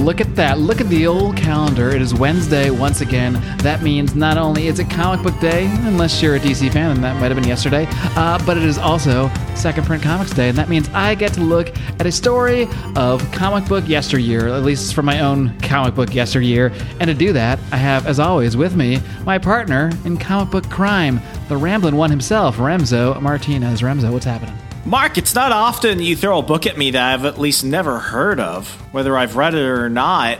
Look at that. Look at the old calendar. It is Wednesday once again. That means not only is it comic book day, unless you're a DC fan, and that might have been yesterday, uh, but it is also Second Print Comics Day. And that means I get to look at a story of comic book yesteryear, at least from my own comic book yesteryear. And to do that, I have, as always, with me my partner in comic book crime, the Ramblin' One himself, Remso Martinez. Remso, what's happening? Marc, it's not often you throw a book at me that I've at least never heard of. Whether I've read it or not,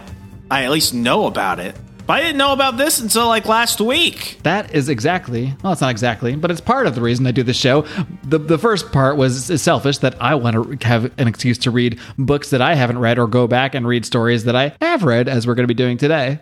I at least know about it. But I didn't know about this until like last week. That is exactly, well, it's not exactly, but it's part of the reason I do this show. The, the first part was is selfish that I want to have an excuse to read books that I haven't read or go back and read stories that I have read, as we're going to be doing today.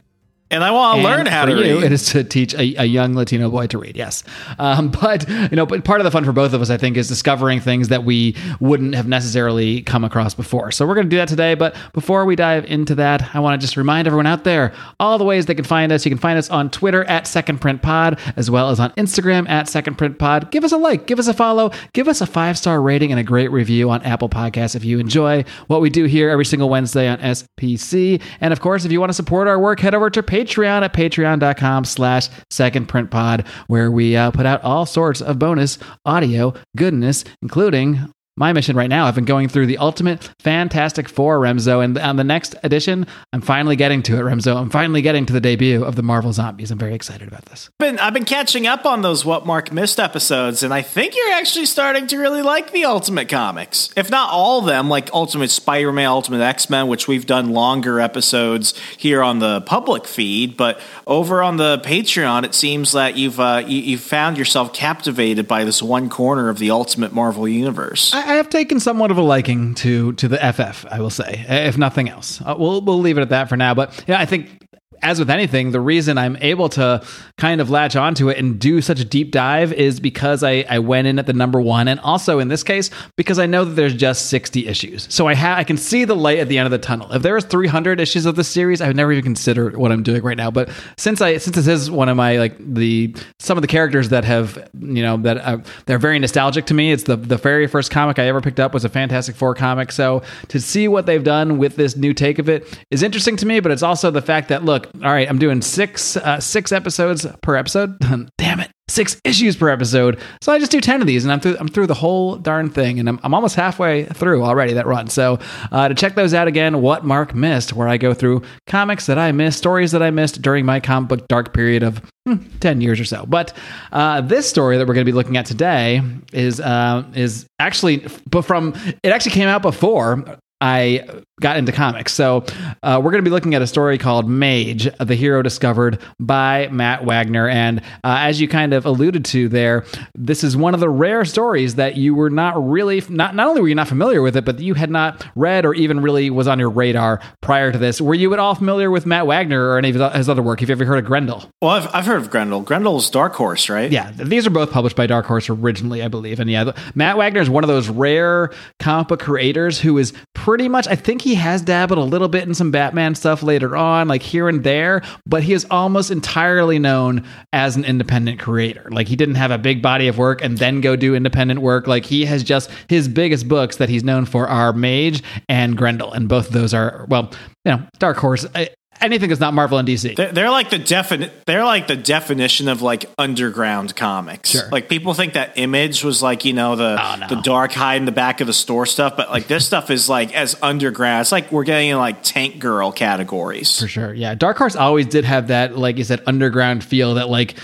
And I want to learn how for to you, read. It is to teach a, a young Latino boy to read. Yes, um, but you know, but part of the fun for both of us, I think, is discovering things that we wouldn't have necessarily come across before. So we're going to do that today. But before we dive into that, I want to just remind everyone out there all the ways they can find us. You can find us on Twitter at Second Print Pod, as well as on Instagram at Second Print Pod. Give us a like, give us a follow, give us a five star rating and a great review on Apple Podcasts if you enjoy what we do here every single Wednesday on SPC. And of course, if you want to support our work, head over to Patreon at patreon.com slash second print pod, where we uh, put out all sorts of bonus audio goodness, including my mission right now. I've been going through the Ultimate Fantastic Four, Remso, and on the next edition, I'm finally getting to it, Remso. I'm finally getting to the debut of the Marvel Zombies. I'm very excited about this. I've been, I've been catching up on those What Marc missed episodes, and I think you're actually starting to really like the Ultimate comics. If not all of them, like Ultimate Spider Man, Ultimate X Men, which we've done longer episodes here on the public feed, but over on the Patreon, it seems that you've uh, you, you've found yourself captivated by this one corner of the Ultimate Marvel universe. I, I have taken somewhat of a liking to to the FF, I will say, if nothing else. Uh, we'll we'll leave it at that for now. But yeah, I think as with anything, the reason I'm able to kind of latch onto it and do such a deep dive is because I, I went in at the number one, and also in this case because I know that there's just 60 issues. So I have I can see the light at the end of the tunnel. If there was 300 issues of this series, I would never even consider what I'm doing right now. But since I since this is one of my like the some of the characters that have you know that uh, they're very nostalgic to me. It's the the very first comic I ever picked up was a Fantastic Four comic. So to see what they've done with this new take of it is interesting to me. But it's also the fact that look all right, I'm doing six uh, six episodes per episode. Damn it, six issues per episode. So I just do ten of these, and I'm through I'm through the whole darn thing, and I'm, I'm almost halfway through already that run. So uh, to check those out again, what Marc missed, where I go through comics that I missed, stories that I missed during my comic book dark period of hmm, 10 years or so. But uh, this story that we're going to be looking at today is uh, is actually but from it actually came out before I got into comics. So uh, we're going to be looking at a story called Mage, the hero discovered by Matt Wagner. And uh, as you kind of alluded to there, this is one of the rare stories that you were not really not not only were you not familiar with it, but you had not read or even really was on your radar prior to this. Were you at all familiar with Matt Wagner or any of his other work? Have you ever heard of Grendel? Well, I've, I've heard of Grendel. Grendel's Dark Horse, right? Yeah, these are both published by Dark Horse originally, I believe. And yeah, Matt Wagner is one of those rare comic book creators who is pretty much, I think he has dabbled a little bit in some Batman stuff later on, like here and there, but he is almost entirely known as an independent creator. Like he didn't have a big body of work and then go do independent work. Like he has just his biggest books that he's known for are Mage and Grendel, and both of those are well, you know, Dark Horse. Uh, Anything that's not Marvel and DC. They're, they're like the defini- They're like the definition of like underground comics. Sure. Like people think that Image was like you know the Oh, no. the dark hide in the back of the store stuff, but like this stuff is like as underground. It's like we're getting in like Tank Girl categories. For sure. Yeah. Dark Horse always did have that, like you said, underground feel that, like,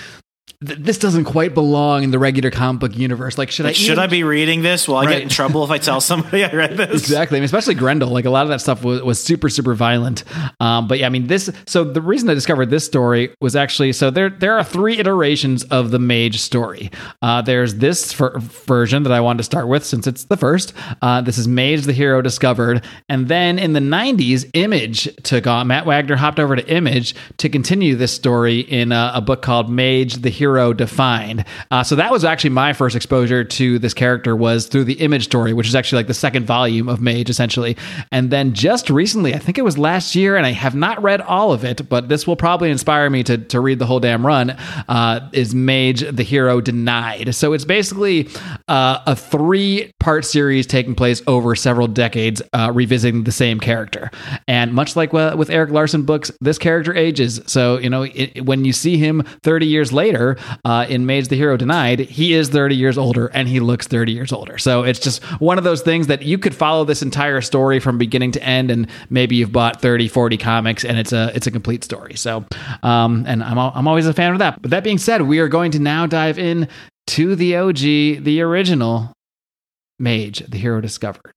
th- this doesn't quite belong in the regular comic book universe. Like, should I should even- I be reading this? Will I Right. get in trouble if I tell somebody I read this? Exactly. I mean, especially Grendel. Like a lot of that stuff was, was super, super violent. Um, but yeah, I mean, this. So the reason I discovered this story was actually so there. There are three iterations of the Mage story. Uh, there's this ver- version that I wanted to start with since it's the first. Uh, this is Mage, the hero discovered, and then in the '90s, Image took on. Matt Wagner hopped over to Image to continue this story in a, a book called Mage, the hero hero defined. Uh, so that was actually my first exposure to this character was through the image story, which is actually like the second volume of Mage, essentially. And then just recently, I think it was last year, and I have not read all of it, but this will probably inspire me to, to read the whole damn run, uh, is Mage, the Hero Denied. So it's basically uh, a three part series taking place over several decades, uh, revisiting the same character. And much like with Erik Larsen books, this character ages. So, you know, it, when you see him 30 years later uh, in Mage the Hero Denied, he is 30 years older and he looks 30 years older. So it's just one of those things that you could follow this entire story from beginning to end. And maybe you've bought 30, 40 comics and it's a, it's a complete story. So, um, and I'm, I'm always a fan of that. But that being said, we are going to now dive in to the OG, the original Mage, the hero discovered.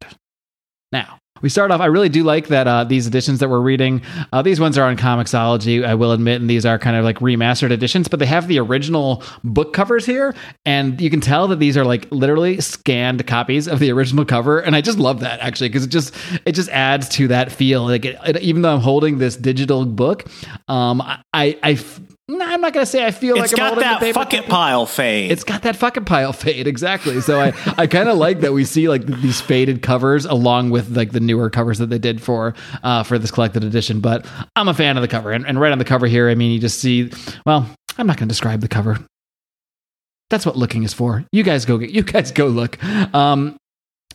Now, we start off. I really do like that uh, these editions that we're reading. Uh, these ones are on Comixology, I will admit, and these are kind of like remastered editions. But they have the original book covers here, and you can tell that these are like literally scanned copies of the original cover. And I just love that actually because it just it just adds to that feel. Like it, it, even though I'm holding this digital book, um, I I no, I'm not gonna say I feel it's like I'm got that fuck it pile fade. It's got that fucking pile fade exactly. So I, I kind of like that we see like these faded covers along with like the newer covers that they did for uh, for this collected edition. But I'm a fan of the cover, and, and right on the cover here, I mean, you just see. Well, I'm not gonna describe the cover. That's what looking is for. You guys go. Get. You guys go look. Um,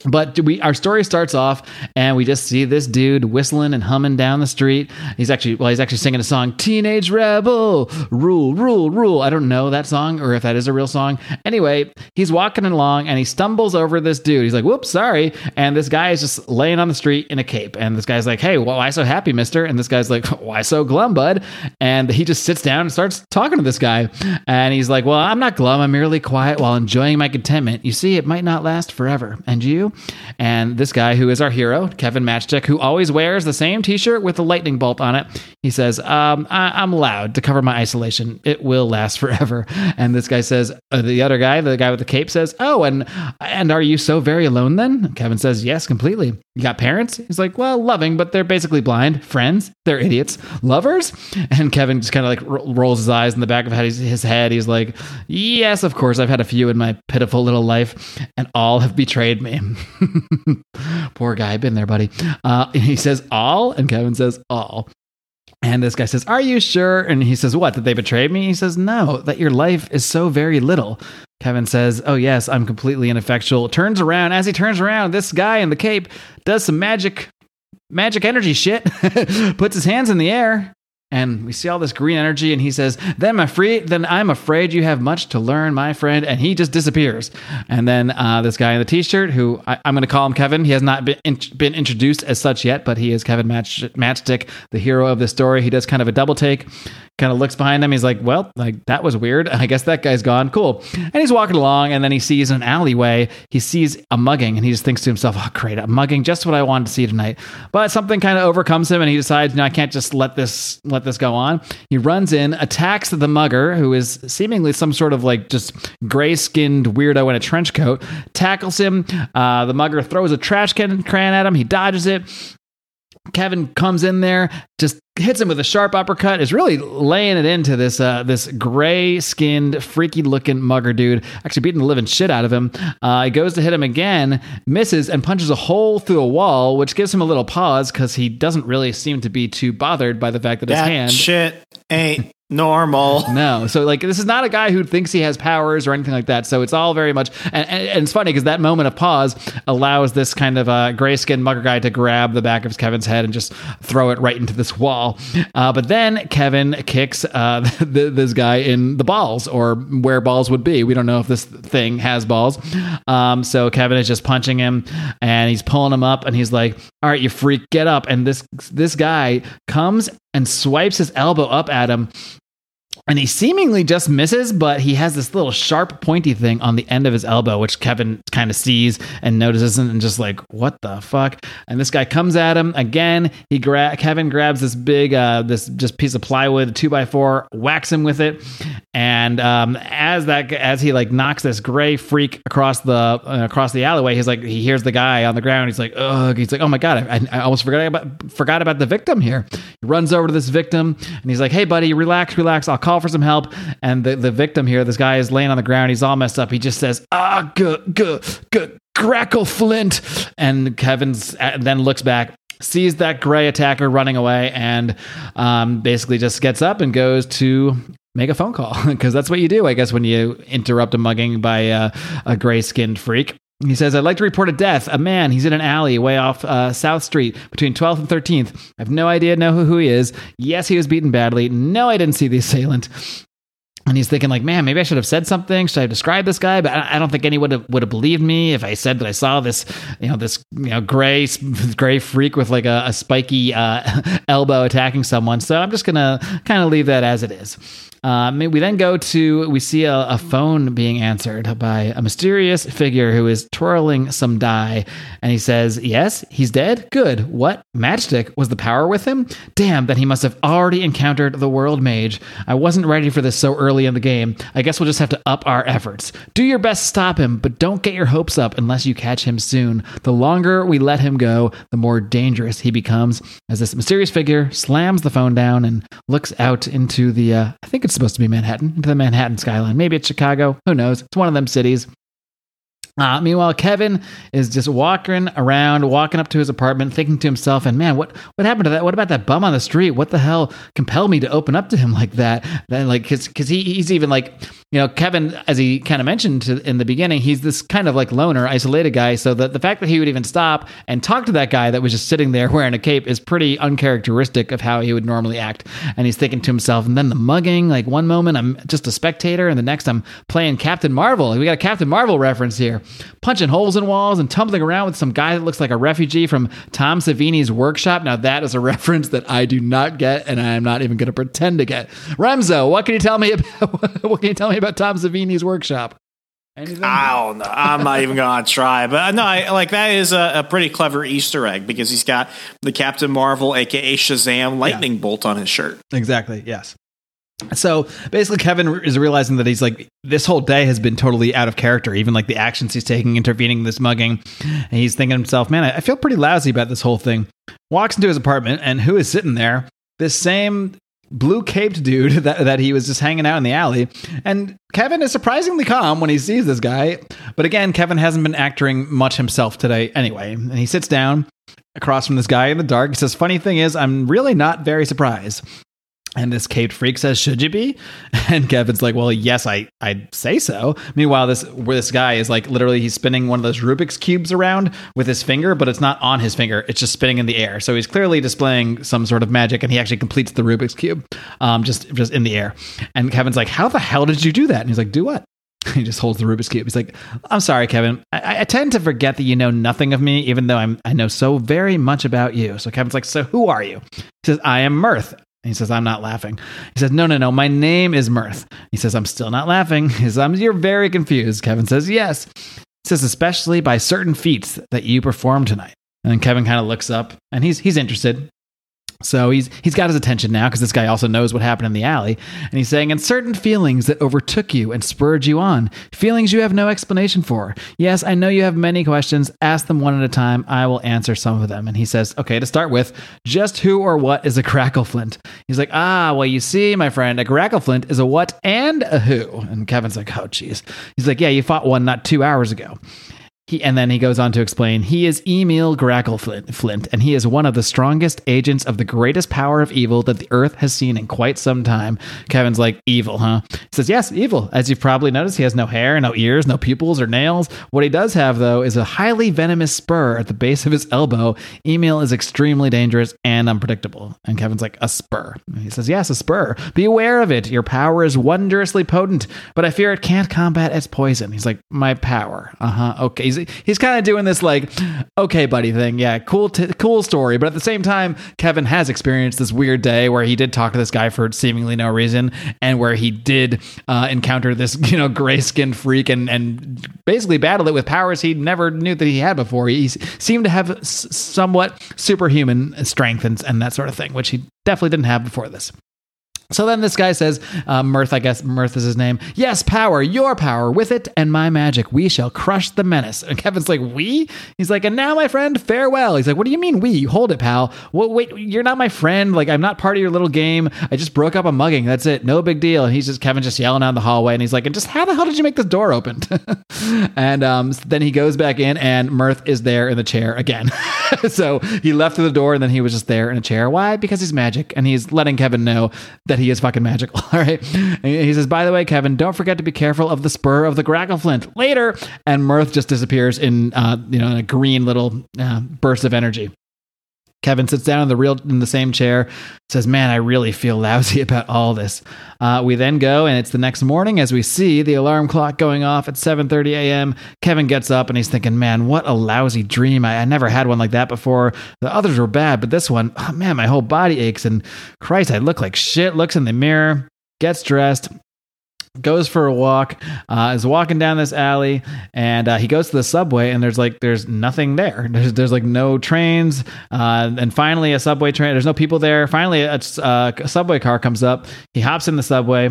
but we our story starts off and we just see this dude whistling and humming down the street. He's actually well, he's actually singing a song, Teenage Rebel, Rule, Rule, Rule. I don't know that song or if that is a real song. Anyway, he's walking along and he stumbles over this dude. He's like, whoops, sorry. And this guy is just laying on the street in a cape. And this guy's like, hey, well, why so happy, mister? And this guy's like, why so glum, bud? And he just sits down and starts talking to this guy. And he's like, well, I'm not glum. I'm merely quiet while enjoying my contentment. You see, it might not last forever. And you? And this guy, who is our hero, Kevin Matchstick, who always wears the same t shirt with the lightning bolt on it, he says, um, I- am loud to cover my isolation. It will last forever. And this guy says, uh, the other guy, the guy with the cape says, Oh, and, and are you so very alone then? Kevin says, Yes, completely. You got parents? He's like, Well, loving, but they're basically blind. Friends? They're idiots. Lovers? And Kevin just kind of like rolls his eyes in the back of his head. He's like, Yes, of course. I've had a few in my pitiful little life, and all have betrayed me. Poor guy, been there, buddy. Uh, he says all, and Kevin says all. And this guy says, Are you sure? And he says, What? That they betrayed me? He says, No, that your life is so very little. Kevin says, Oh, yes, I'm completely ineffectual. Turns around. As he turns around, this guy in the cape does some magic, magic energy shit, puts his hands in the air, and we see all this green energy and he says then i'm afraid then i'm afraid you have much to learn my friend. And he just disappears. And then uh, this guy in the t-shirt who I, am going to call him kevin. He has not been, in, been introduced as such yet but he is kevin Match, matchstick the hero of the story. He does kind of a double take kind of looks behind him. He's like well like that was weird. I guess that guy's gone. Cool. And he's walking along and then he sees an alleyway. He sees a mugging and he just thinks to himself oh great a mugging just what i wanted to see tonight. But something kind of overcomes him and he decides no i can't just let this let let this go on. He runs in, attacks the mugger, who is seemingly some sort of like just gray skinned weirdo in a trench coat, tackles him. Uh, the mugger throws a trash can, can at him. He dodges it. Kevin comes in there, just hits him with a sharp uppercut. Is really laying it into this uh, this gray skinned, freaky looking mugger dude. Actually beating the living shit out of him. Uh, he goes to hit him again, misses, and punches a hole through a wall, which gives him a little pause because he doesn't really seem to be too bothered by the fact that, that his hand shit ain't normal. No. So like this is not a guy who thinks he has powers or anything like that. So it's all very much and, and, and it's funny because that moment of pause allows this kind of uh, gray skinned mugger guy to grab the back of Kevin's head and just throw it right into this wall. Uh, but then Kevin kicks uh, the, this guy in the balls or where balls would be. We don't know if this thing has balls. Um, so Kevin is just punching him and he's pulling him up and he's like, "All right, you freak, get up!" And this this guy comes and swipes his elbow up at him and he seemingly just misses, but he has this little sharp, pointy thing on the end of his elbow, which Kevin kind of sees and notices, and just like, what the fuck? And this guy comes at him again. He gra- Kevin grabs this big, uh, this just piece of plywood, two by four, whacks him with it, and um, as that, as he like knocks this gray freak across the uh, across the alleyway, he's like, he hears the guy on the ground. He's like, ugh. He's like, oh my god, I, I almost forgot about forgot about the victim here. He runs over to this victim, and he's like, hey buddy, relax, relax. I'll call for some help. And the, the victim here, this guy is laying on the ground. He's all messed up. He just says, ah, good, good, good, Grackle Flint. And Kevin's uh, then looks back, sees that gray attacker running away, and um, basically just gets up and goes to make a phone call because that's what you do, I guess, when you interrupt a mugging by uh, a gray skinned freak. He says, I'd like to report a death. A man, he's in an alley way off uh, South Street between 12th and 13th. I have no idea know who, who he is. Yes, he was beaten badly. No, I didn't see the assailant. And he's thinking, like, man, maybe I should have said something. Should I have described this guy? But I don't think anyone would have, would have believed me if I said that I saw this, you know, this you know gray gray freak with like a, a spiky uh, elbow attacking someone. So I'm just gonna kind of leave that as it is. Uh, we then go to we see a, a, phone being answered by a mysterious figure who is twirling some die, and he says, "Yes, he's dead. Good. What matchstick was the power with him? Damn, that he must have already encountered the world mage. I wasn't ready for this so early in the game. I guess we'll just have to up our efforts. Do your best to stop him, but don't get your hopes up unless you catch him soon. The longer we let him go, the more dangerous he becomes." As this mysterious figure slams the phone down and looks out into the, uh, I think it's it's supposed to be Manhattan, into the Manhattan skyline. Maybe it's Chicago. Who knows? It's one of them cities. Uh, meanwhile, Kevin is just walking around, walking up to his apartment, thinking to himself, "And man, what what happened to that? What about that bum on the street? What the hell compelled me to open up to him like that? Then, like, because because he, he's even like, you know, Kevin, as he kind of mentioned in the beginning, he's this kind of like loner, isolated guy. So the the fact that he would even stop and talk to that guy that was just sitting there wearing a cape is pretty uncharacteristic of how he would normally act. And he's thinking to himself, and then the mugging. Like one moment I'm just a spectator, and the next I'm playing Captain Marvel. We got a Captain Marvel reference here punching holes in walls and tumbling around with some guy that looks like a refugee from Tom Savini's workshop. Now, that is a reference that I do not get, and I am not even going to pretend to get. Remso, what can you tell me about what can you tell me about Tom Savini's workshop? Anything? I don't know. I'm not even going to try, but uh, no, I, like that is a, a, pretty clever Easter egg because he's got the Captain Marvel, aka Shazam, lightning yeah. bolt on his shirt. Exactly. Yes. So basically, Kevin is realizing that he's like, this whole day has been totally out of character, even like the actions he's taking, intervening this mugging. And he's thinking to himself, man, I feel pretty lousy about this whole thing. Walks into his apartment, and who is sitting there? This same blue caped dude that, that he was just hanging out in the alley. And Kevin is surprisingly calm when he sees this guy. But again, Kevin hasn't been acting much himself today anyway. And he sits down across from this guy in the dark. He says, Funny thing is, I'm really not very surprised. And this caped freak says, "Should you be?" And Kevin's like, "Well, yes, I I'd say so." Meanwhile, this where this guy is like literally he's spinning one of those Rubik's cubes around with his finger, but it's not on his finger; it's just spinning in the air. So he's clearly displaying some sort of magic, and he actually completes the Rubik's cube, um, just just in the air. And Kevin's like, "How the hell did you do that?" And he's like, "Do what?" He just holds the Rubik's cube. He's like, "I'm sorry, Kevin. I, I, tend to forget that you know nothing of me, even though I'm I know so very much about you." So Kevin's like, "So who are you?" He says, "I am Mirth." He says, I'm not laughing. He says, No, no, no, my name is Mirth. He says, I'm still not laughing. He says, You're very confused. Kevin says, Yes. He says, Especially by certain feats that you performed tonight. And Kevin kind of looks up and he's, he's interested. So he's he's got his attention now because this guy also knows what happened in the alley, and he's saying, "And certain feelings that overtook you and spurred you on, feelings you have no explanation for. Yes, I know you have many questions. Ask them one at a time. I will answer some of them." And he says, "Okay, to start with, just who or what is a Grackleflint?" He's like, "Ah, well, you see, my friend, a Grackleflint is a what and a who." And Kevin's like, "Oh, jeez." He's like, "Yeah, you fought one not two hours ago." He, and then he goes on to explain he is Emil Grackleflint, and he is one of the strongest agents of the greatest power of evil that the earth has seen in quite some time. Kevin's like, evil, huh? He says, yes, evil. As you've probably noticed, he has no hair, no ears, no pupils or nails. What he does have, though, is a highly venomous spur at the base of his elbow. Emil is extremely dangerous and unpredictable. And Kevin's like, a spur. And he says, yes, a spur. Be aware of it. Your power is wondrously potent, but I fear it can't combat its poison. He's like, my power. Uh huh. Okay. He's, he's kind of doing this like, okay, buddy thing. Yeah, cool, t- cool story. But at the same time, Kevin has experienced this weird day where he did talk to this guy for seemingly no reason, and where he did uh, encounter this you know gray skinned freak and and basically battled it with powers he never knew that he had before. He seemed to have s- somewhat superhuman strength and, and that sort of thing, which he definitely didn't have before this. So then this guy says, uh, Mirth, I guess Mirth is his name. Yes, power, your power, with it and my magic, we shall crush the menace. And Kevin's like, we? He's like, and now, my friend, farewell. He's like, what do you mean we? Hold it, pal. Well, wait, you're not my friend. Like, I'm not part of your little game. I just broke up a mugging. That's it. No big deal. And he's just, Kevin just yelling down the hallway. And he's like, and just how the hell did you make this door open? and um, then he goes back in and Mirth is there in the chair again. so he left through the door and then he was just there in a chair. Why? Because he's magic. And he's letting Kevin know that he is fucking magical. All right. And he says, by the way, Kevin, don't forget to be careful of the spur of the Grackleflint later. And Mirth just disappears in, uh, you know, in a green little uh, burst of energy. Kevin sits down in the real in the same chair, says, "Man, I really feel lousy about all this." Uh, we then go, and it's the next morning as we see the alarm clock going off at 7:30 a.m. Kevin gets up and he's thinking, "Man, what a lousy dream! I, I never had one like that before. The others were bad, but this one, oh, man, my whole body aches, and Christ, I look like shit." Looks in the mirror, gets dressed, goes for a walk uh, is walking down this alley and uh, he goes to the subway and there's like there's nothing there. There's, there's like no trains uh, and finally a subway train there's no people there. Finally a, uh, a subway car comes up. He hops in the subway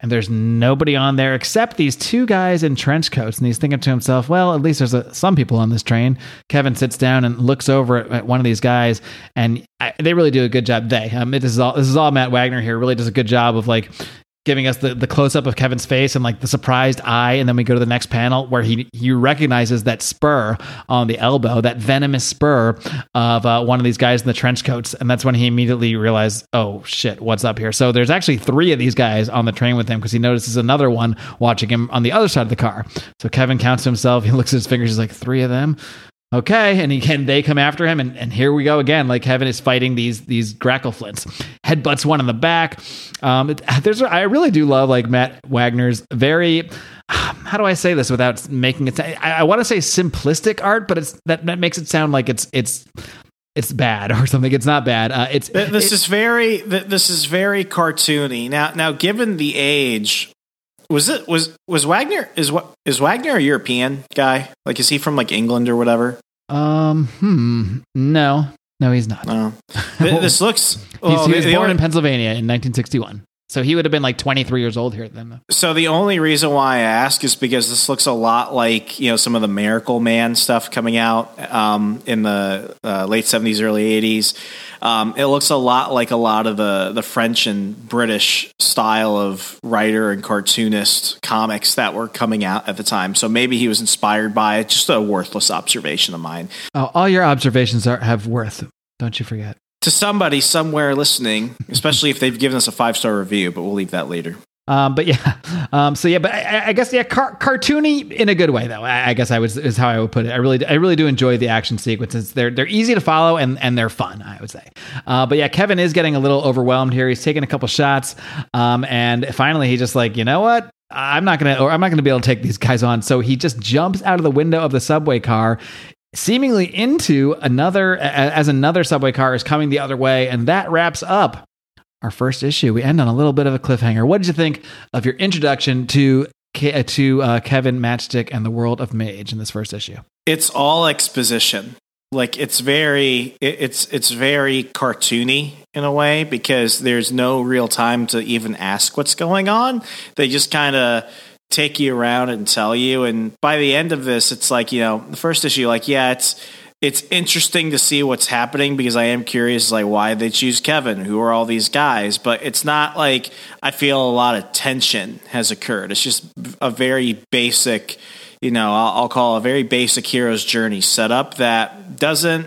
and there's nobody on there except these two guys in trench coats and he's thinking to himself well at least there's a, some people on this train. Kevin sits down and looks over at, at one of these guys and I, they really do a good job they um, this is all this is all matt wagner here really does a good job of like giving us the, the close up of Kevin's face and like the surprised eye. And then we go to the next panel where he, he recognizes that spur on the elbow, that venomous spur of uh, one of these guys in the trench coats. And that's when he immediately realized, oh shit, what's up here? So there's actually three of these guys on the train with him because he notices another one watching him on the other side of the car. So Kevin counts himself. He looks at his fingers. He's like, three of them? Okay and he can they come after him and, and here we go again like kevin is fighting these these grackleflints headbutts one in the back. Um it, there's i really do love like matt wagner's very how do i say this without making it i, I want to say simplistic art but it's that, that makes it sound like it's it's it's bad or something. It's not bad. Uh, it's this it, is very this is very cartoony. Now now given the age was it was was Wagner is what is Wagner a European guy? Like is he from like England or whatever? Um, hmm, no, no, he's not. No, this looks. Well, he was born in Pennsylvania in 1961. So he would have been like 23 years old here then. So the only reason why I ask is because this looks a lot like you know some of the Miracle Man stuff coming out um, in the uh, late 70s, early 80s. Um, it looks a lot like a lot of the the French and British style of writer and cartoonist comics that were coming out at the time. So maybe he was inspired by it. Just a worthless observation of mine. Oh, all your observations are, have worth. Don't you forget to somebody somewhere listening, especially if they've given us a five star review, but we'll leave that later. Um, but yeah, um, so yeah, but I, I guess yeah, car- cartoony in a good way though. I, I, guess I was is how I would put it. I really, I really do enjoy the action sequences. They're they're easy to follow and and they're fun. I would say. Uh, but yeah, Kevin is getting a little overwhelmed here. He's taking a couple shots, um, and finally he's just like, you know what? I'm not gonna, or I'm not gonna be able to take these guys on. So he just jumps out of the window of the subway car seemingly into another as another subway car is coming the other way and that wraps up our first issue. We end on a little bit of a cliffhanger. What did you think of your introduction to uh, to uh, kevin matchstick and the world of mage in this first issue? It's all exposition. Like it's very it's it's very cartoony in a way because there's no real time to even ask what's going on. They just kind of take you around and tell you. And by the end of this, it's like, you know, the first issue, like, yeah, it's it's interesting to see what's happening because I am curious, like, why they choose Kevin? Who are all these guys? But it's not like I feel a lot of tension has occurred. It's just a very basic, you know, I'll, call a very basic hero's journey setup that doesn't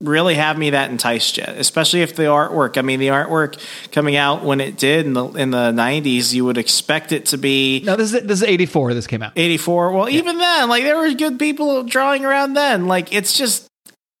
really have me that enticed yet, especially if the artwork. I mean, the artwork coming out when it did in the in the nineties, you would expect it to be. No, this is this is eighty four. This came out eighty four. Well, yeah. even then, like there were good people drawing around then. Like it's just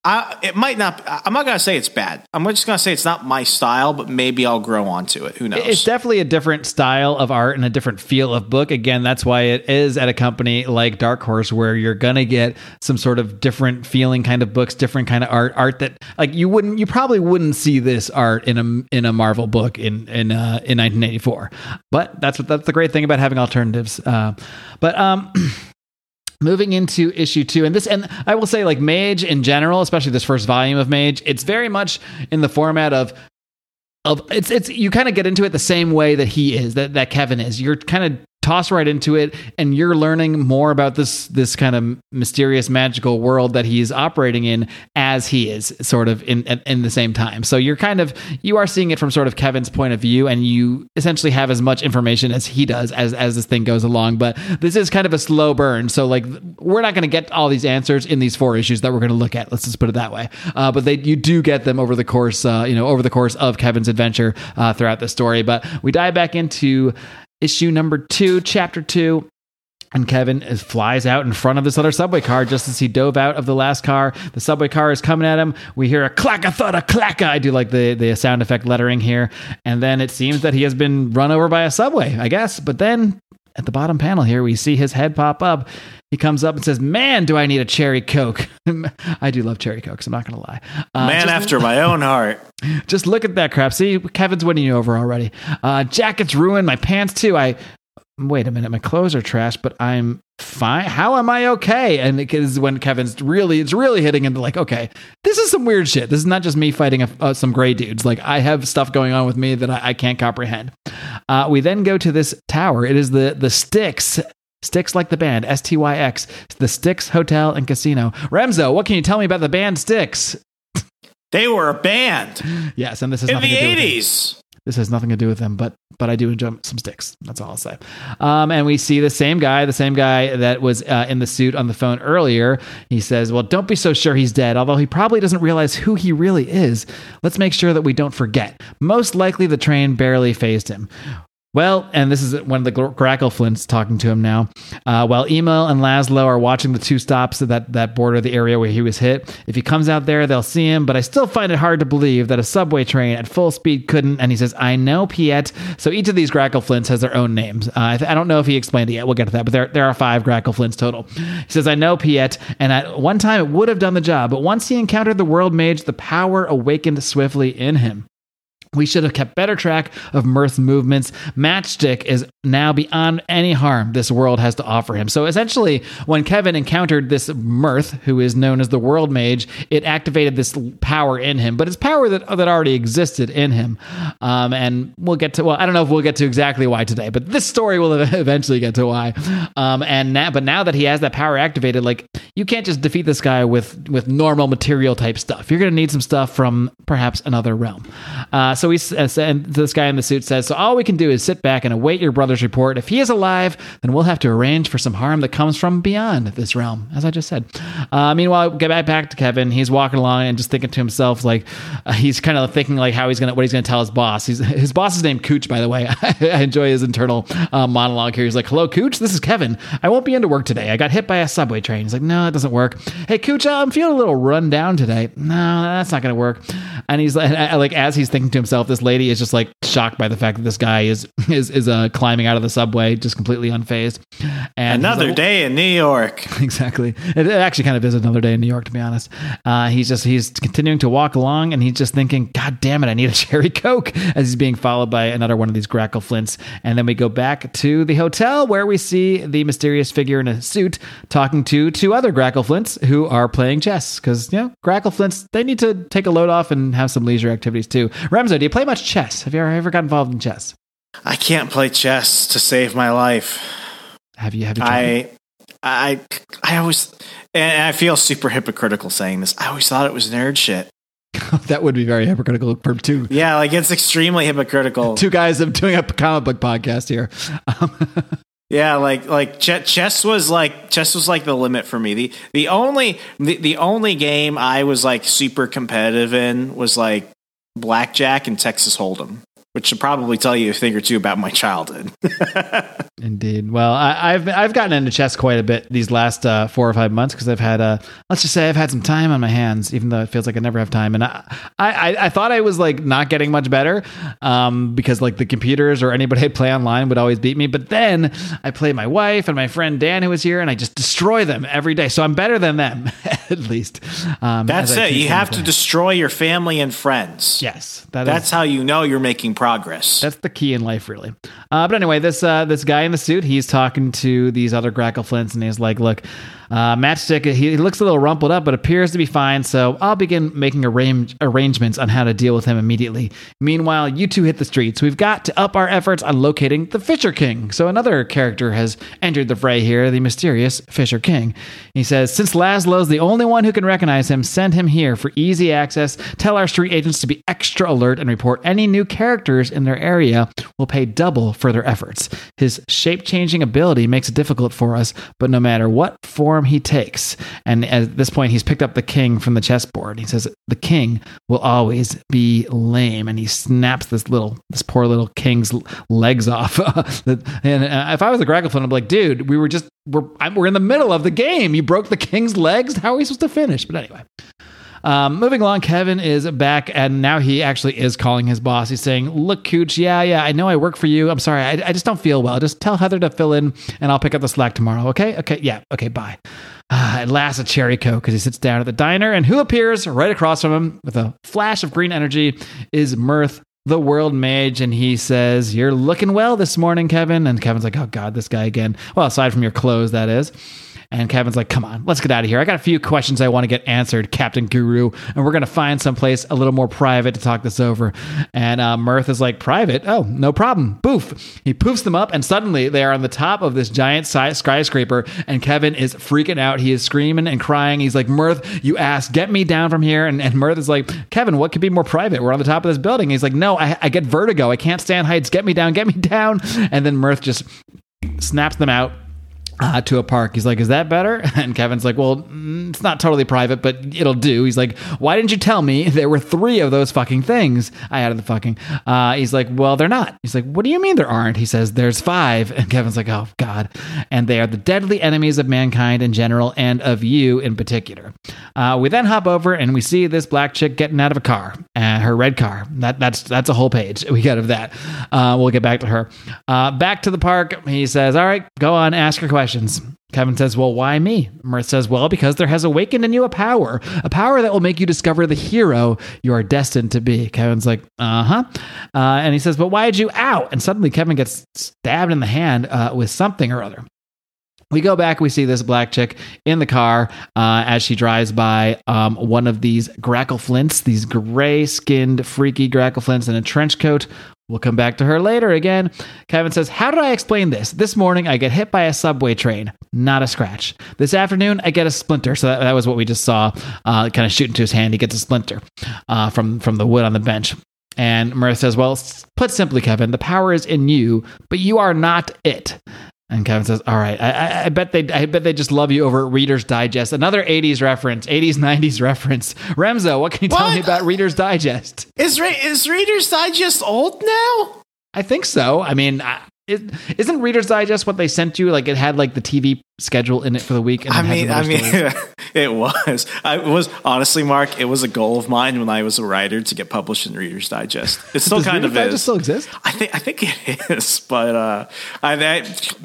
I, it might not. I'm not gonna say it's bad. I'm just gonna say it's not my style, but maybe I'll grow onto it. Who knows? It's definitely a different style of art and a different feel of book. Again, that's why it is at a company like Dark Horse, where you're gonna get some sort of different feeling kind of books, different kind of art, art that like you wouldn't, you probably wouldn't see this art in a in a Marvel book in in uh, in 1984. But that's what that's the great thing about having alternatives. Uh, but um. moving into issue two and this and i will say like mage in general especially this first volume of mage it's very much in the format of of it's it's you kind of get into it the same way that he is that that Kevin is. You're kind of toss right into it and you're learning more about this this kind of mysterious magical world that he's operating in as he is sort of in in the same time. So you're kind of you are seeing it from sort of kevin's point of view and you essentially have as much information as he does as as this thing goes along. But this is kind of a slow burn. So like we're not going to get all these answers in these four issues that we're going to look at let's just put it that way. Uh, but they you do get them over the course uh, you know over the course of kevin's adventure uh, throughout the story. But we dive back into issue number two, chapter two. And Kevin is, flies out in front of this other subway car just as he dove out of the last car. The subway car is coming at him. We hear a clack a thud a clack. I do like the, the sound effect lettering here. And then it seems that he has been run over by a subway, I guess. But then at the bottom panel here, we see his head pop up. He comes up and says, Man, do I need a cherry Coke? I do love cherry Cokes, I'm not to lie. Uh, Man after my own heart. Just look at that crap. See, Kevin's winning you over already. Uh, jacket's ruined. My pants, too. I. Wait a minute, my clothes are trash, but I'm fine. How am I okay? And it is when Kevin's really, it's really hitting into like, okay, this is some weird shit. This is not just me fighting a, uh, some gray dudes. Like I have stuff going on with me that I, I can't comprehend. Uh, we then go to this tower. It is the the Styx Styx like the band, S T Y X, the Styx Hotel and Casino. Remso, what can you tell me about the band Styx? They were a band. Yes, and this is in the eighties. This has nothing to do with them, but but I do enjoy some Styx. That's all I'll say. Um, and we see the same guy, the same guy that was uh, in the suit on the phone earlier. He says, "Well, don't be so sure he's dead. Although he probably doesn't realize who he really is. Let's make sure that we don't forget. Most likely, the train barely phased him. Well, and this is one of the Grackle Flints talking to him now. Uh, while Emil and Laszlo are watching the two stops that, that border the area where he was hit, if he comes out there, they'll see him, but I still find it hard to believe that a subway train at full speed couldn't. And he says, I know Piet. So each of these Grackle Flints has their own names. Uh, I, th- I, don't know if he explained it yet. We'll get to that, but there, there are five Grackle Flints total. He says, I know Piet, and at one time it would have done the job, but once he encountered the world mage, the power awakened swiftly in him. We should have kept better track of Mirth's movements. Matchstick is now beyond any harm this world has to offer him. So essentially, when Kevin encountered this Mirth, who is known as the World Mage, it activated this power in him, but it's power that, that already existed in him. Um, and we'll get to, well, I don't know if we'll get to exactly why today, but this story will eventually get to why. Um, and now, but now that he has that power activated, like you can't just defeat this guy with, with normal material type stuff. You're going to need some stuff from perhaps another realm. Uh, so and this guy in the suit says, "So all we can do is sit back and await your brother's report. If he is alive, then we'll have to arrange for some harm that comes from beyond this realm." As I just said. Uh, meanwhile, get back back to Kevin. He's walking along and just thinking to himself, like uh, he's kind of thinking like how he's gonna what he's gonna tell his boss. He's, his boss is named Cooch, by the way. I enjoy his internal uh, monologue here. He's like, "Hello, Cooch. This is Kevin. I won't be into work today. I got hit by a subway train." He's like, "No, it doesn't work." Hey, Cooch, I'm feeling a little run down today. No, that's not gonna work. And he's like, like as he's thinking to himself, this lady is just like shocked by the fact that this guy is is is uh, climbing out of the subway, just completely unfazed. And another like, day in New York. Exactly. It, actually kind of is another day in New York, to be honest. Uh, he's just he's continuing to walk along, and he's just thinking, "God damn it, I need a cherry coke." As he's being followed by another one of these grackle flints, and then we go back to the hotel where we see the mysterious figure in a suit talking to two other grackle flints who are playing chess. Because you know, grackle flints they need to take a load off and have some leisure activities too. Remso, do you play much chess? Have you ever, ever got involved in chess? I can't play chess to save my life. Have you? Have you? Tried? I, I, I always, and I feel super hypocritical saying this. I always thought it was nerd shit. that would be very hypocritical for two. Yeah, like it's extremely hypocritical. two guys of doing a comic book podcast here. Um, yeah, like like ch- chess was like chess was like the limit for me. The the only the, the only game I was like super competitive in was like blackjack and Texas Hold'em which should probably tell you a thing or two about my childhood. Indeed. Well, I, have I've gotten into chess quite a bit these last uh, four or five months because I've had uh, let's just say I've had some time on my hands, even though it feels like I never have time. And I I, I thought I was like not getting much better um, because like the computers or anybody I play online would always beat me. But then I play my wife and my friend Dan who was here, and I just destroy them every day. So I'm better than them at least. Um, That's it. You have to destroy your family and friends. Yes, that That's is, how you know you're making progress progress. That's the key in life, really. Uh, but anyway, this uh, this guy in the suit, he's talking to these other Grackle Flints, and he's like, "Look, Uh, Matchstick, he, looks a little rumpled up, but appears to be fine. So I'll begin making arrange, arrangements on how to deal with him immediately. Meanwhile, you two hit the streets. We've got to up our efforts on locating the Fisher King. So another character has entered the fray here, the mysterious Fisher King. He says, since Laszlo's the only one who can recognize him, send him here for easy access. Tell our street agents to be extra alert and report any new characters in their area. We'll pay double for their efforts. His shape changing ability makes it difficult for us, but no matter what form he takes, and at this point, he's picked up the king from the chessboard. He says, The king will always be lame. And he snaps this little, this poor little king's legs off. and uh, if I was a Grackleflint, I'd be like, dude, we were just, we're, we're in the middle of the game. You broke the king's legs. How are we supposed to finish? But anyway. Um, moving along, Kevin is back, and now he actually is calling his boss. He's saying, "Look, Cooch, yeah, yeah, I know I work for you. I'm sorry, I, I just don't feel well. Just tell Heather to fill in, and I'll pick up the slack tomorrow. Okay, okay, yeah, okay, bye." Uh, at last, a cherry coke because he sits down at the diner, and who appears right across from him with a flash of green energy is Mirth, the world mage, and he says, You're looking well this morning, Kevin. And Kevin's like, Oh, God, this guy again. Well, aside from your clothes, that is. And Kevin's like, come on, let's get out of here. I got a few questions I want to get answered, Captain Guru. And we're going to find someplace a little more private to talk this over. And uh, Mirth is like, private? Oh, no problem. Boof. He poofs them up, and suddenly they are on the top of this giant skyscraper. And Kevin is freaking out. He is screaming and crying. He's like, Mirth, you ass, get me down from here. And, and Mirth is like, Kevin, what could be more private? We're on the top of this building. He's like, no, I, I get vertigo. I can't stand heights. Get me down, get me down. And then Mirth just snaps them out uh, to a park. He's like, "Is that better?" And Kevin's like, "Well, mm, it's not totally private, but it'll do." He's like, "Why didn't you tell me there were three of those fucking things?" I added the fucking. Uh, he's like, "Well, they're not." He's like, "What do you mean there aren't?" He says, "There's five. And Kevin's like, "Oh God!" And they are the deadly enemies of mankind in general and of you in particular. Uh, we then hop over and we see this black chick getting out of a car, uh, her red car. That that's that's a whole page we got of that. Uh, we'll get back to her. Uh, back to the park. He says, "All right, go on, ask her your questions." Kevin says, Well, why me? Mirth says, Well, because there has awakened in you a power, a power that will make you discover the hero you are destined to be. Kevin's like, Uh-huh. Uh, and he says, But why did you out? And suddenly Kevin gets stabbed in the hand uh, with something or other. We go back, we see this black chick in the car uh, as she drives by um, one of these grackle flints, these gray skinned, freaky grackle flints in a trench coat We'll come back to her later again. Kevin says, How did I explain this? This morning, I get hit by a subway train, not a scratch. This afternoon, I get a splinter. So that, that was what we just saw, uh, kind of shoot into his hand. He gets a splinter uh, from, from the wood on the bench. And Mirth says, Well, put simply, Kevin, the power is in you, but you are not it. And Kevin says, "All right, I, I, bet they, I bet they just love you over Reader's Digest, another '80s reference, '80s '90s reference." Remso, what can you tell what? me about Reader's Digest? Is is Reader's Digest old now? I think so. I mean, is isn't Reader's Digest what they sent you? Like it had like the TV schedule in it for the week. I mean, I mean, it was. I was honestly, Marc. It was a goal of mine when I was a writer to get published in Reader's Digest. It still kind Reader's of Digest is. Still exist? I think. I think it is. But uh, I, I,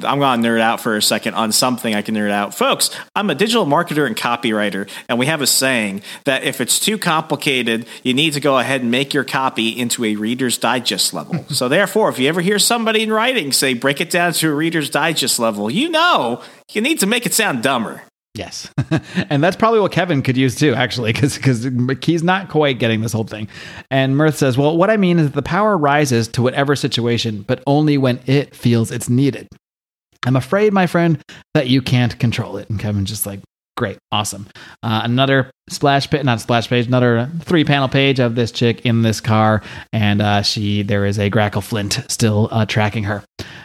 I'm gonna nerd out for a second on something I can nerd out, folks. I'm a digital marketer and copywriter, and we have a saying that if it's too complicated, you need to go ahead and make your copy into a Reader's Digest level. so therefore, if you ever hear somebody in writing say break it down to a Reader's Digest level, you know you need to make it sound dumber. Yes. and that's probably what Kevin could use too, actually, because because he's not quite getting this whole thing. And Mirth says, Well, what I mean is that the power rises to whatever situation, but only when it feels it's needed. I'm afraid, my friend, that you can't control it. And Kevin's just like, Great, awesome. Uh, another splash page, not splash page, another three panel page of this chick in this car, and uh, she there is a Grackle Flint still uh, tracking her.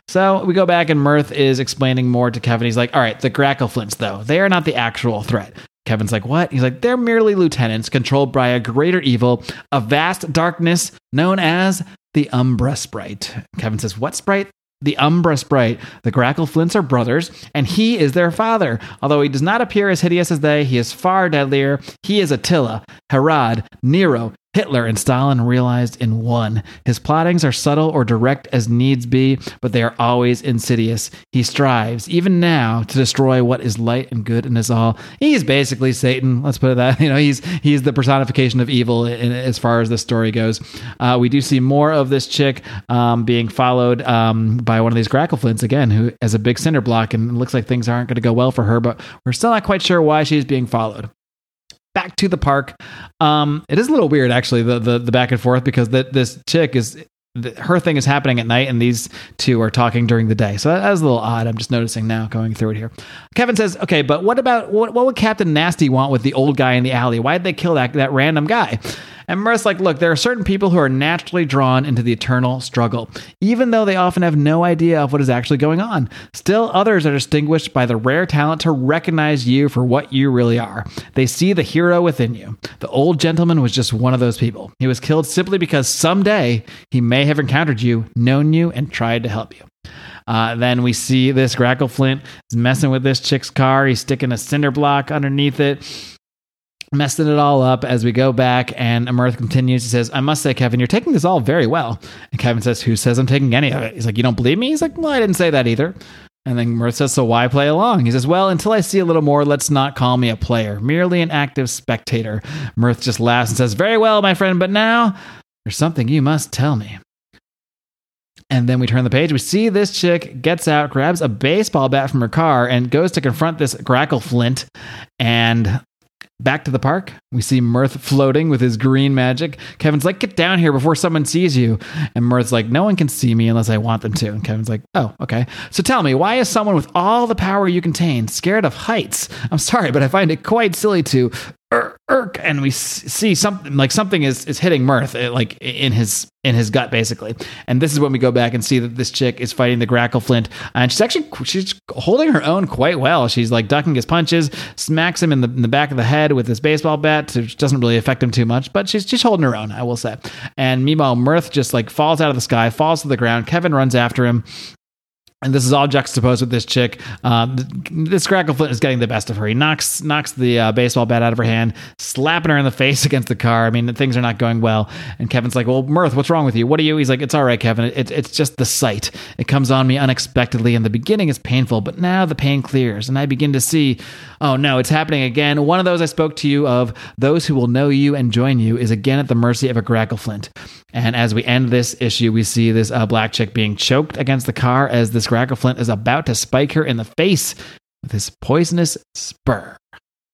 So we go back, and Mirth is explaining more to Kevin. He's like, "All right, the Grackleflints, though, they are not the actual threat." Kevin's like, "What?" He's like, "They're merely lieutenants controlled by a greater evil, a vast darkness known as the Umbra Sprite." Kevin says, "What sprite?" the Umbra Sprite. The Grackleflints are brothers, and he is their father. Although he does not appear as hideous as they, he is far deadlier. He is Attila, Herod, Nero, Hitler and Stalin realized in one. His plottings are subtle or direct as needs be, but they are always insidious. He strives, even now, to destroy what is light and good in us all. He's basically Satan. Let's put it that. You know, he's he's the personification of evil in, as far as the story goes. Uh, we do see more of this chick um, being followed um, by one of these Grackleflints again, who has a big cinder block, and it looks like things aren't going to go well for her. But we're still not quite sure why she's being followed back to the park. Um, it is a little weird, actually, the the, the back and forth because the, this chick is her thing is happening at night and these two are talking during the day. So that, was a little odd. I'm just noticing now going through it here. Kevin says, okay, but what about what, what would Captain Nasty want with the old guy in the alley? Why did they kill that, that random guy? And Mirth's like, look, there are certain people who are naturally drawn into the eternal struggle, even though they often have no idea of what is actually going on. Still, others are distinguished by the rare talent to recognize you for what you really are. They see the hero within you. The old gentleman was just one of those people. He was killed simply because someday he may have encountered you, known you, and tried to help you. Uh, then we see this Grackle Flint is messing with this chick's car. He's sticking a cinder block underneath it messing it all up as we go back and Mirth continues he says i must say kevin you're taking this all very well and kevin says who says i'm taking any of it he's like you don't believe me he's like well i didn't say that either and then Mirth says, So why play along? He says, Well, until I see a little more, let's not call me a player, merely an active spectator. Mirth just laughs and says, Very well, my friend, but now there's something you must tell me. And then we turn the page. We see this chick gets out, grabs a baseball bat from her car, and goes to confront this Grackleflint. And Back to the park, we see Mirth floating with his green magic. Kevin's like, Get down here before someone sees you. And Mirth's like, No one can see me unless I want them to. And Kevin's like, Oh, okay. So tell me, why is someone with all the power you contain scared of heights? I'm sorry, but I find it quite silly to irk, and we see something like something is is hitting Mirth eh, like in his in his gut basically. And this is when we go back and see that this chick is fighting the Grackleflint, and she's actually she's holding her own quite well. She's like ducking his punches, smacks him in the in the back of the head with his baseball bat, which doesn't really affect him too much, but she's she's holding her own, I will say. And meanwhile, Mirth just like falls out of the sky, falls to the ground. Kevin runs after him, and this is all juxtaposed with this chick. Uh, this Grackleflint is getting the best of her. He knocks knocks the uh, baseball bat out of her hand, slapping her in the face against the car. I mean, things are not going well. And Kevin's like, "Well, Mirth, what's wrong with you? What are you?" He's like, "It's all right, Kevin. It, it's just the sight. It comes on me unexpectedly. In the beginning, it's painful, but now the pain clears, and I begin to see. Oh no, it's happening again. One of those I spoke to you of. Those who will know you and join you is again at the mercy of a Grackleflint. And as we end this issue, we see this uh, black chick being choked against the car as this Grackleflint is about to spike her in the face with his poisonous spur.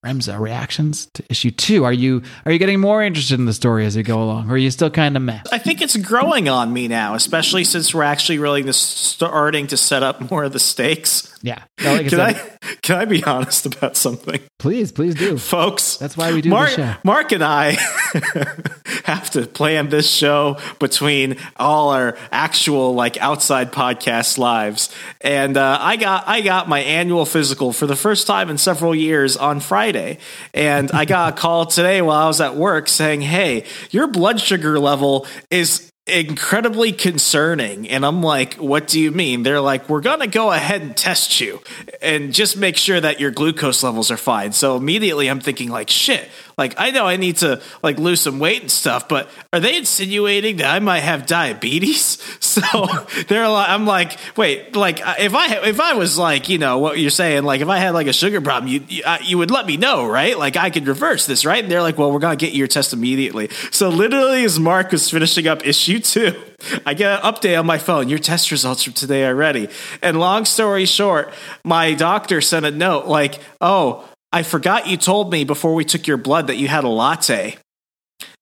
Remso reactions to issue two. Are you are you getting more interested in the story as you go along, or are you still kind of meh? I think it's growing on me now, especially since we're actually really starting to set up more of the stakes. Yeah. Like can I can I be honest about something? Please, please do, folks. That's why we do Marc, show. Marc and I have to plan this show between all our actual like outside podcast lives, and uh, I got I got my annual physical for the first time in several years on Friday, and I got a call today while I was at work saying, "Hey, your blood sugar level is incredibly concerning. And I'm like, what do you mean? They're like, we're to go ahead and test you and just make sure that your glucose levels are fine. So immediately I'm thinking like, shit, like I know I need to like lose some weight and stuff, but are they insinuating that I might have diabetes? So they're like, I'm like, wait, like if I if I was like, you know, what you're saying, like if I had like a sugar problem, you you, you would let me know, right? Like I could reverse this, right? And they're like, well, we're gonna get your test immediately. So literally, as Marc was finishing up issue two. I get an update on my phone. Your test results from today are ready. And long story short, my doctor sent a note like, "Oh, I forgot you told me before we took your blood that you had a latte.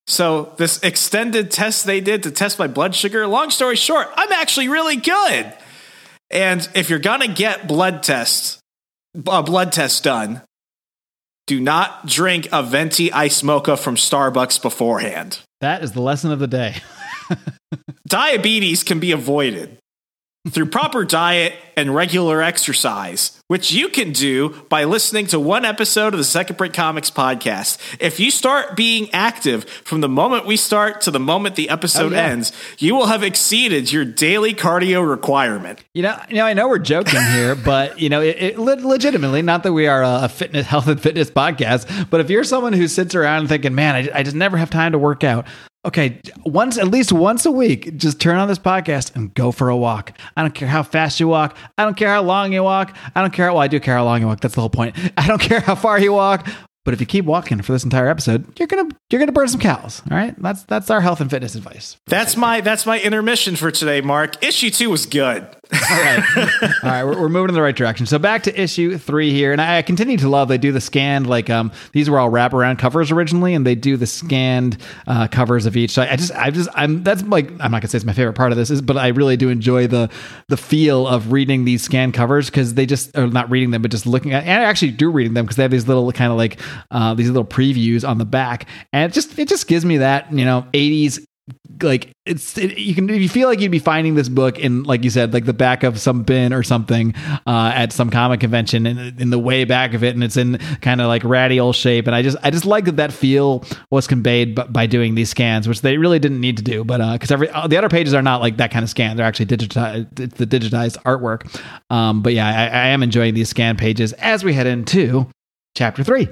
So, this extended test they did to test my blood sugar, long story short, I'm actually really good. And if you're going to get blood tests, a blood test done, do not drink a venti ice mocha from Starbucks beforehand. That is the lesson of the day. Diabetes can be avoided through proper diet and regular exercise, which you can do by listening to one episode of the Second Print Comics podcast. If you start being active from the moment we start to the moment the episode oh, yeah. ends, you will have exceeded your daily cardio requirement. You know, you know, I know we're joking here, but you know, it, it, legitimately, not that we are a fitness, health and fitness podcast, but if you're someone who sits around thinking, "Man, I, I just never have time to work out," Okay, once at least once a week, just turn on this podcast and go for a walk. I don't care how fast you walk. I don't care how long you walk. I don't care. Well, I do care how long you walk. That's the whole point. I don't care how far you walk. But if you keep walking for this entire episode, you're gonna you're gonna burn some calories. All right, that's that's our health and fitness advice. That's my that's my intermission for today, Marc. Issue two was good. All right, all right, we're, we're moving in the right direction. So back to issue three here, and I continue to love. They do the scanned like um these were all wraparound covers originally, and they do the scanned uh, covers of each. So I just I just I'm that's like I'm not gonna say it's my favorite part of this is, but I really do enjoy the the feel of reading these scanned covers because they just are not reading them, but just looking at. And I actually do reading them because they have these little kind of like uh, these little previews on the back, and it just it just gives me that you know 80s like it's it, you can you feel like you'd be finding this book in like you said like the back of some bin or something uh, at some comic convention in, in the way back of it. And it's in kind of like ratty old shape. And I just I just like that that feel was conveyed by, by doing these scans which they really didn't need to do. But uh because every uh, the other pages are not like that kind of scan they're actually digitized the digitized artwork. Um but yeah I, I am enjoying these scan pages as we head into chapter three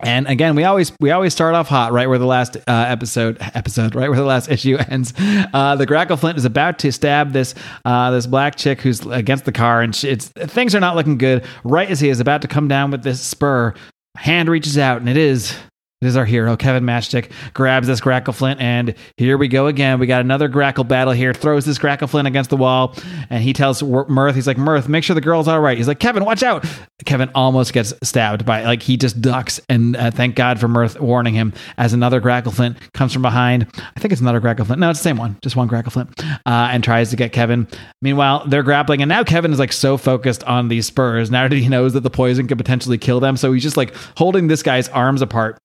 and again, we always we always start off hot, right where the last uh, episode episode, right where the last issue ends. Uh, the Grackleflint is about to stab this uh, this black chick who's against the car, and she, it's things are not looking good. Right as he is about to come down with this spur, hand reaches out, and it is it is our hero, Kevin Matchstick, grabs this Grackleflint, and here we go again. We got another Grackle battle here. Throws this Grackleflint against the wall, and he tells Mirth, he's like, Mirth, make sure the girl's all right. He's like, Kevin, watch out. Kevin almost gets stabbed by, like, he just ducks, and uh, thank God for Mirth warning him as another Grackleflint comes from behind. I think it's another Grackleflint. No, it's the same one, just one Grackleflint, uh, and tries to get Kevin. Meanwhile, they're grappling, and now Kevin is like so focused on these spurs. Now that he knows that the poison could potentially kill them, so he's just like holding this guy's arms apart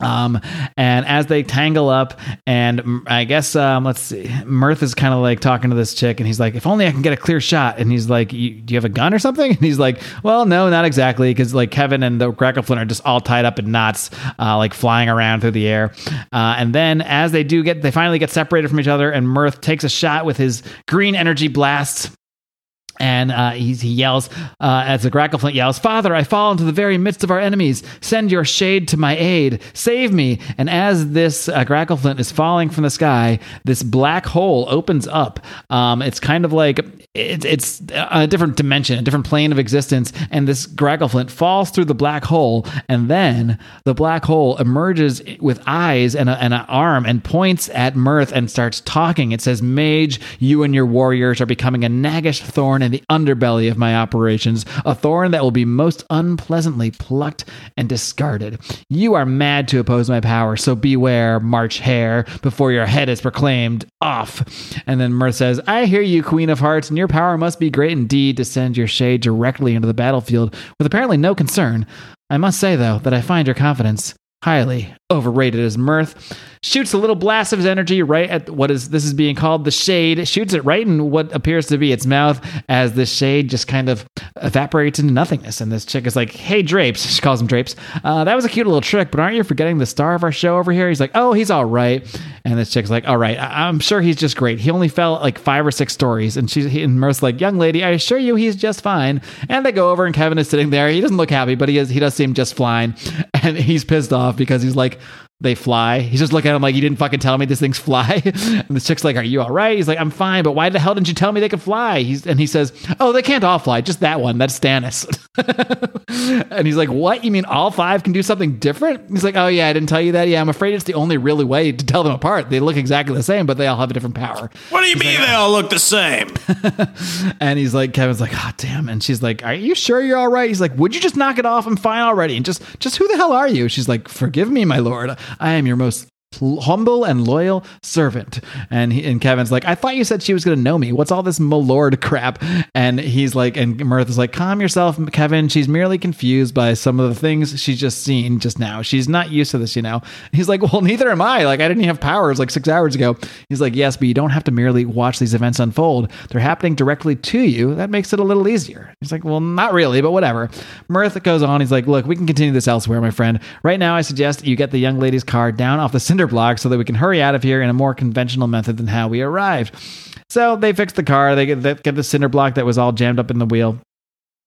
um, and as they tangle up, and I guess um, let's see, Mirth is kind of like talking to this chick, and he's like, "If only I can get a clear shot." And he's like, "Do you have a gun or something?" And he's like, "Well, no, not exactly," because like Kevin and the Grackleflint are just all tied up in knots, uh, like flying around through the air. Uh, and then as they do get, they finally get separated from each other, and Mirth takes a shot with his green energy blasts and uh, he, he yells uh, as the Grackleflint yells, "Father, I fall into the very midst of our enemies. Send your shade to my aid. Save me!" And as this uh, Grackleflint is falling from the sky, this black hole opens up. Um, it's kind of like it, it's a different dimension, a different plane of existence, and this Grackleflint falls through the black hole, and then the black hole emerges with eyes and, an arm and points at Mirth and starts talking. It says, "Mage, you and your warriors are becoming a naggish thorn." The underbelly of my operations, a thorn that will be most unpleasantly plucked and discarded. You are mad to oppose my power, so beware, March Hare, before your head is proclaimed off. And then Mirth says, I hear you, Queen of Hearts, and your power must be great indeed to send your shade directly into the battlefield with apparently no concern. I must say, though, that I find your confidence highly overrated as mirth. Shoots a little blast of his energy right at what is this is being called the shade. Shoots it right in what appears to be its mouth as the shade just kind of evaporates into nothingness. And this chick is like hey drapes she calls him drapes. Uh, that was a cute little trick but aren't you forgetting the star of our show over here? He's like oh he's all right. And this chick's like all right I- am sure he's just great. He only fell like five or six stories. And she's and mirth's like young lady i assure you he's just fine. And they go over and kevin is sitting there. He doesn't look happy but he is he does seem just fine. And he's pissed off because he's like they fly. He's just looking at him like, you didn't fucking tell me these things fly. and the chick's like, are you all right? He's like, I'm fine, but why the hell didn't you tell me they could fly? He's and he says, oh, they can't all fly, just that one. That's Stannis. and he's like, what? You mean all five can do something different? He's like, oh yeah, I didn't tell you that. Yeah, I'm afraid it's the only really way to tell them apart. They look exactly the same, but they all have a different power. What do you he's mean like, they all look the same? and he's like, Kevin's like, oh damn. And she's like, are you sure you're all right? He's like, would you just knock it off? I'm fine already. And just, just who the hell are you? She's like, forgive me, my lord. I am your most humble and loyal servant. And he, and Kevin's like, I thought you said she was going to know me. What's all this milord crap? And he's like, and Mirth is like, calm yourself, Kevin. She's merely confused by some of the things she's just seen just now. She's not used to this, you know. And he's like, well, neither am I. Like, I didn't have powers like six hours ago. He's like, yes, but you don't have to merely watch these events unfold. They're happening directly to you. That makes it a little easier. He's like, well, not really, but whatever. Mirth goes on. He's like, look, we can continue this elsewhere, my friend. Right now, I suggest you get the young lady's car down off the cinder block so that we can hurry out of here in a more conventional method than how we arrived. So they fix the car. They get, they get the cinder block that was all jammed up in the wheel.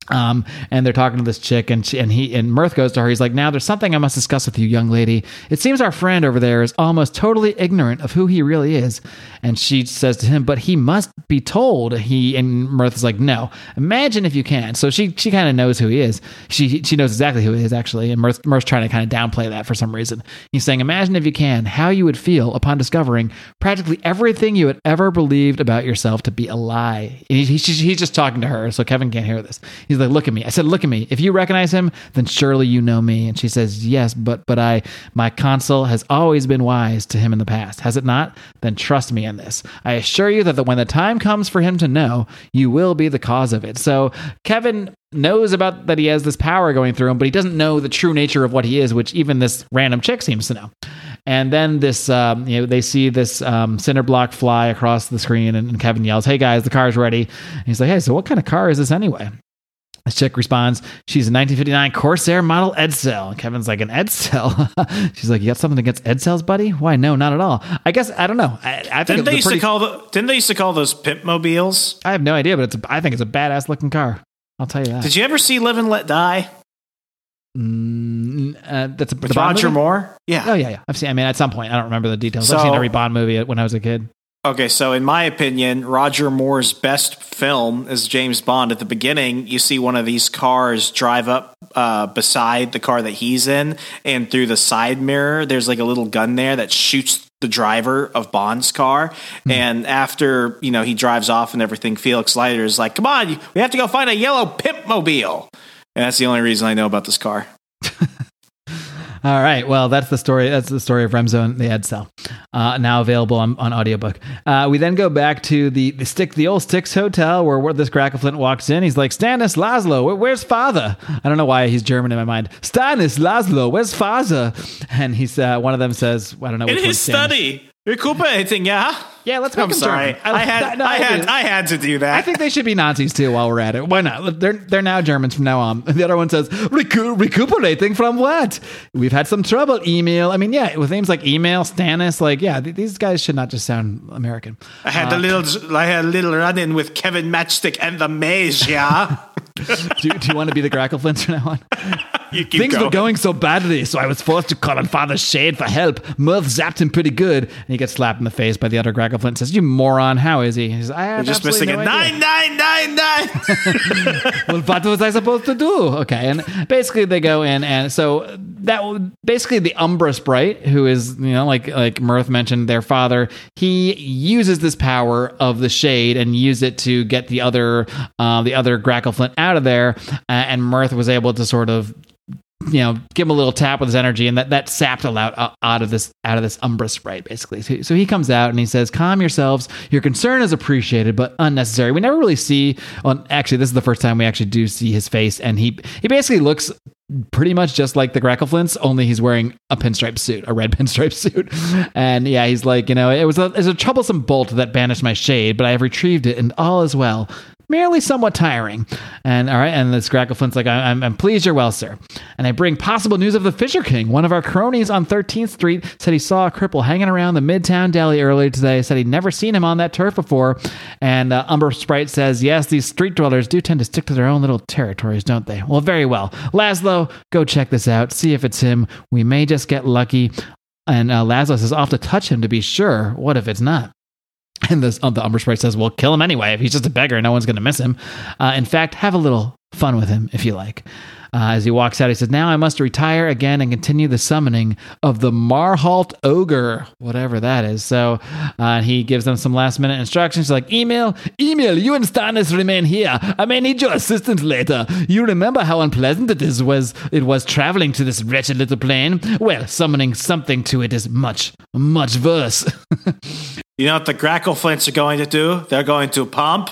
Um, and they're talking to this chick, and she, and he and Mirth goes to her. He's like, "Now there's something I must discuss with you, young lady. It seems our friend over there is almost totally ignorant of who he really is." And she says to him, "But he must be told." He and Mirth is like, "No. Imagine if you can." So she she kind of knows who he is. She she knows exactly who he is actually, and Mirth, Mirth's trying to kind of downplay that for some reason. He's saying, "Imagine if you can how you would feel upon discovering practically everything you had ever believed about yourself to be a lie." He, he's, he's just talking to her, so Kevin can't hear this. He's like, "Look at me." I said, "Look at me. If you recognize him, then surely you know me." And she says, "Yes, but but I my consul has always been wise to him in the past. Has it not? Then trust me in this. I assure you that the, when the time comes for him to know, you will be the cause of it." So Kevin knows about that he has this power going through him, but he doesn't know the true nature of what he is, which even this random chick seems to know. And then this, um, you know, they see this um, cinder block fly across the screen, and, and Kevin yells, "Hey guys, the car's ready!" And he's like, "Hey, so what kind of car is this anyway?" This chick responds, she's a 1959 Corsair model Edsel. Kevin's like, an Edsel? she's like, you got something against Edsels, buddy? Why, no, not at all. I guess, I don't know. I, I think Didn't they used pretty, to call the, Didn't they used to call those pimp mobiles? I have no idea, but it's a, I think it's a badass looking car. I'll tell you that. Did you ever see Live and Let Die? Mm, uh, that's a With Roger movie? Moore? Yeah. Oh, yeah, yeah. I've seen, I mean, at some point, I don't remember the details. I've seen every Bond movie when I was a kid. Okay, so in my opinion, Roger Moore's best film is James Bond. At the beginning, you see one of these cars drive up uh, beside the car that he's in, and through the side mirror, there's like a little gun there that shoots the driver of Bond's car. And after you know he drives off and everything, Felix Leiter is like, "Come on, we have to go find a yellow pimp mobile." And that's the only reason I know about this car. All right. Well, that's the story. That's the story of Remso and the Edsel. Uh, now available on, on audiobook. Uh, we then go back to the, the stick, the old Styx Hotel, where, where this Flint walks in. He's like, Stannis Laszlo, where, where's father? I don't know why he's German in my mind. Stannis Laszlo, where's father? And he's uh, one of them says, I don't know. In which his study, recuperating, yeah. Yeah, let's make I'm him sorry. German. I had, no, I had, I had to do that. I think they should be Nazis too while we're at it. Why not? They're they're now Germans from now on. The other one says Recu- recuperating from what? We've had some trouble. Emil. I mean, yeah, with names like Emil, Stannis, like yeah, th- these guys should not just sound American. I had a uh, little, I had a little run-in with Kevin Matchstick and the Mage. Yeah, do, do you want to be the Grackleflints from now on? Things were going so badly, so I was forced to call on Father Shade for help. Mirth zapped him pretty good, and he gets slapped in the face by the other Grackleflint. and Says, "You moron! How is he?" He's, I have You're just missing no a idea." nine, nine, nine, nine. well, what was I supposed to do? Okay, and basically they go in, and so that basically the Umbra Sprite, who is you know like like Mirth mentioned, their father, he uses this power of the shade and use it to get the other uh, the other Grackleflint out of there, uh, and Mirth was able to sort of you know, give him a little tap with his energy, and that that sapped a lot out, out of this out of this Umbra sprite, basically. So, so he comes out and he says, "Calm yourselves. Your concern is appreciated, but unnecessary." We never really see. Well, actually, this is the first time we actually do see his face, and he he basically looks pretty much just like the Grackleflints, only he's wearing a pinstripe suit, a red pinstripe suit. And yeah, he's like, you know, it was a, it was a troublesome bolt that banished my shade, but I have retrieved it, and all is well. Merely somewhat tiring. And all right, and this Grackleflint's like, I- I'm, I'm pleased you're well, sir. And I bring possible news of the Fisher King. One of our cronies on 13th Street said he saw a cripple hanging around the Midtown Deli earlier today. Said he'd never seen him on that turf before. And uh, Umbra Sprite says, yes, these street dwellers do tend to stick to their own little territories, don't they? Well, very well. Laszlo, go check this out. See if it's him. We may just get lucky. And uh, Laszlo says, I'll to touch him to be sure. What if it's not? And uh, the Umbra Sprite says, Well, kill him anyway. If he's just a beggar, no one's going to miss him. Uh, in fact, have a little fun with him if you like. Uh, as he walks out, he says, Now I must retire again and continue the summoning of the Marhalt Ogre, whatever that is. So uh, he gives them some last minute instructions like, Emil, Emil, you and Stannis remain here. I may need your assistance later. You remember how unpleasant it is was it was traveling to this wretched little plane? Well, summoning something to it is much, much worse. You know what the Grackleflints are going to do? They're going to pump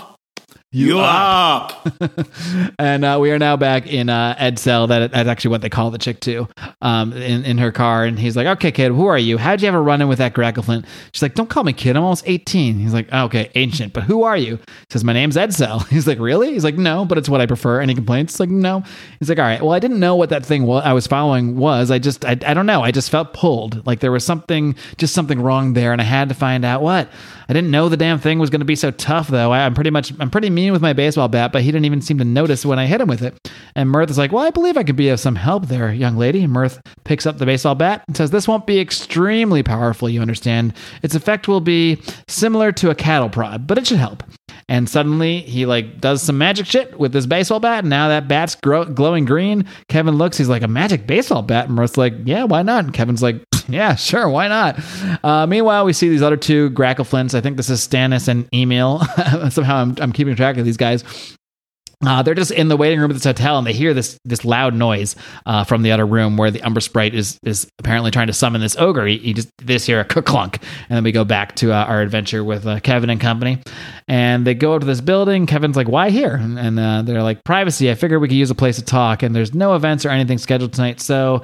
you, up. and uh, we are now back in uh, Edsel. That that's actually what they call the chick too. Um, in in her car, and he's like, "Okay, kid, who are you? How'd you ever run in with that Grackleflint?" She's like, "Don't call me kid. I'm almost 18." He's like, oh, "Okay, ancient, but who are you?" He says, "My name's Ed Edsel." He's like, "Really?" He's like, "No, but it's what I prefer." Any complaints? It's like, "No." He's like, "All right. Well, I didn't know what that thing wa- I was following was. I just I, I don't know. I just felt pulled. Like there was something just something wrong there, and I had to find out what." I didn't know the damn thing was going to be so tough, though. I, I'm pretty much, I'm pretty mean with my baseball bat, but he didn't even seem to notice when I hit him with it. And Mirth is like, Well, I believe I could be of some help there, young lady. And Mirth picks up the baseball bat and says, This won't be extremely powerful, you understand. Its effect will be similar to a cattle prod, but it should help. And suddenly he like does some magic shit with his baseball bat. And now that bat's grow- glowing green. Kevin looks, he's like, A magic baseball bat? And Mirth's like, Yeah, why not? And Kevin's like, yeah, sure. Why not? Uh, meanwhile, we see these other two Grackleflints. I think this is Stannis and Emil. Somehow I'm, I'm keeping track of these guys. Uh, they're just in the waiting room at this hotel, and they hear this this loud noise uh, from the other room where the Umbra Sprite is is apparently trying to summon this ogre. He, he just just hear a clunk, and then we go back to uh, our adventure with uh, Kevin and company. And they go up to this building. Kevin's like, "Why here?" And, uh, they're like, "Privacy. I figured we could use a place to talk." And there's no events or anything scheduled tonight, so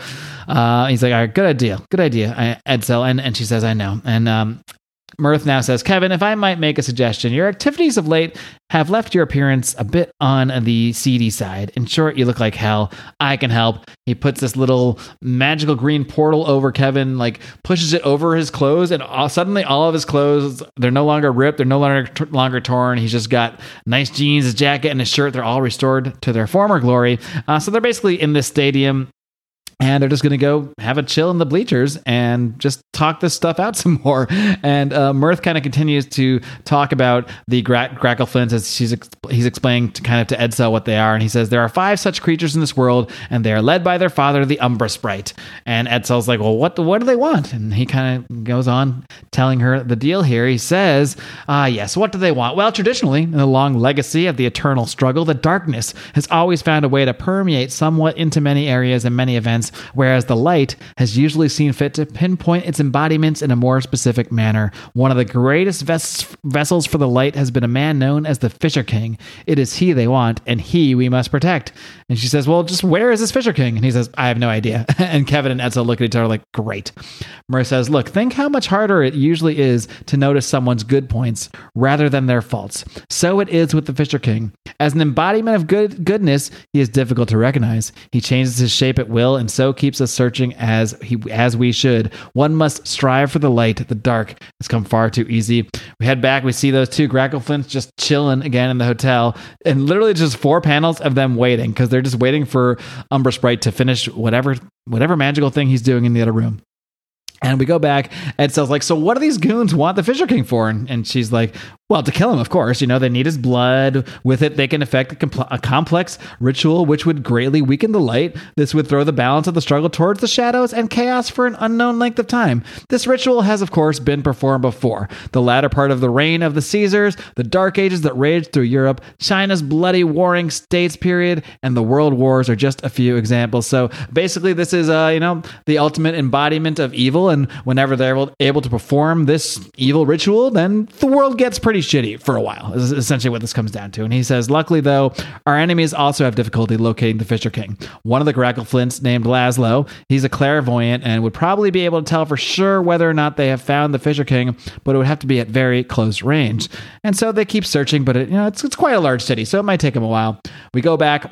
uh, he's like, "All right, good idea, good idea." Edsel, and and she says, "I know." And um, Mirth now says, Kevin, if I might make a suggestion, your activities of late have left your appearance a bit on the seedy side. In short, you look like hell. I can help. He puts this little magical green portal over Kevin, like pushes it over his clothes, and all, suddenly all of his clothes, they're no longer ripped, they're no longer, t- longer torn. He's just got nice jeans, his jacket, and his shirt. They're all restored to their former glory. Uh, so they're basically in this stadium and they're just going to go have a chill in the bleachers and just talk this stuff out some more. And uh, Mirth kind of continues to talk about the gra- as she's ex- he's explaining to kind of to Edsel what they are. And he says there are five such creatures in this world, and they are led by their father, the Umbra Sprite. And Edsel's like, well, what what do they want? And he kind of goes on telling her the deal here. He says, ah, yes, what do they want? Well, traditionally, in the long legacy of the eternal struggle, the darkness has always found a way to permeate somewhat into many areas and many events whereas the light has usually seen fit to pinpoint its embodiments in a more specific manner. One of the greatest ves- vessels for the light has been a man known as the Fisher King. It is he they want, and he we must protect. And she says, Well, just where is this Fisher King? And he says, I have no idea. and Kevin and Edsel look at each other like, Great. Murray says, Look, think how much harder it usually is to notice someone's good points rather than their faults. So it is with the Fisher King. As an embodiment of good goodness, he is difficult to recognize. He changes his shape at will and so keeps us searching as he as we should. One must strive for the light. The dark has come far too easy. We head back. We see those two Grackleflints just chilling again in the hotel, and literally just four panels of them waiting because they're just waiting for Umbra Sprite to finish whatever whatever magical thing he's doing in the other room. And we go back. Edsel's like, so what do these goons want the Fisher King for? And, and she's like, well, to kill him, of course. You know, they need his blood. With it, they can effect a, compl- a, complex ritual which would greatly weaken the light. This would throw the balance of the struggle towards the shadows and chaos for an unknown length of time. This ritual has, of course, been performed before. The latter part of the reign of the Caesars, the Dark Ages that raged through Europe, China's bloody warring states period, and the world wars are just a few examples. So basically, this is, uh, you know, the ultimate embodiment of evil. And whenever they're able to perform this evil ritual, then the world gets pretty shitty for a while, is essentially what this comes down to. And he says, Luckily, though, our enemies also have difficulty locating the Fisher King. One of the Grackleflints, named Laszlo, he's a clairvoyant and would probably be able to tell for sure whether or not they have found the Fisher King, but it would have to be at very close range. And so they keep searching, but it, you know, it's, it's quite a large city, so it might take them a while. We go back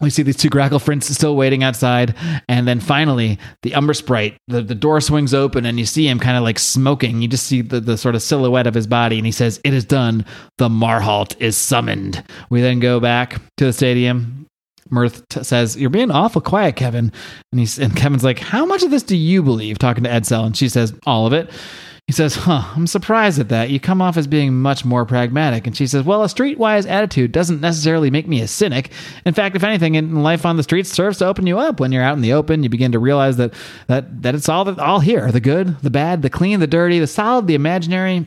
we see these two Grackleflints still waiting outside and then finally the Umbra Sprite the, the door swings open and you see him kind of like smoking you just see the, the sort of silhouette of his body and he says it is done the marhalt is summoned we then go back to the stadium Mirth t- says, "You're being awful quiet, Kevin." And he's and Kevin's like, "How much of this do you believe?" Talking to Edsel, and she says, "All of it." He says, Huh, I'm surprised at that. You come off as being much more pragmatic. And she says, Well, a streetwise attitude doesn't necessarily make me a cynic. In fact, if anything, in life on the streets serves to open you up. When you're out in the open, you begin to realize that that, that it's all all here. The good, the bad, the clean, the dirty, the solid, the imaginary.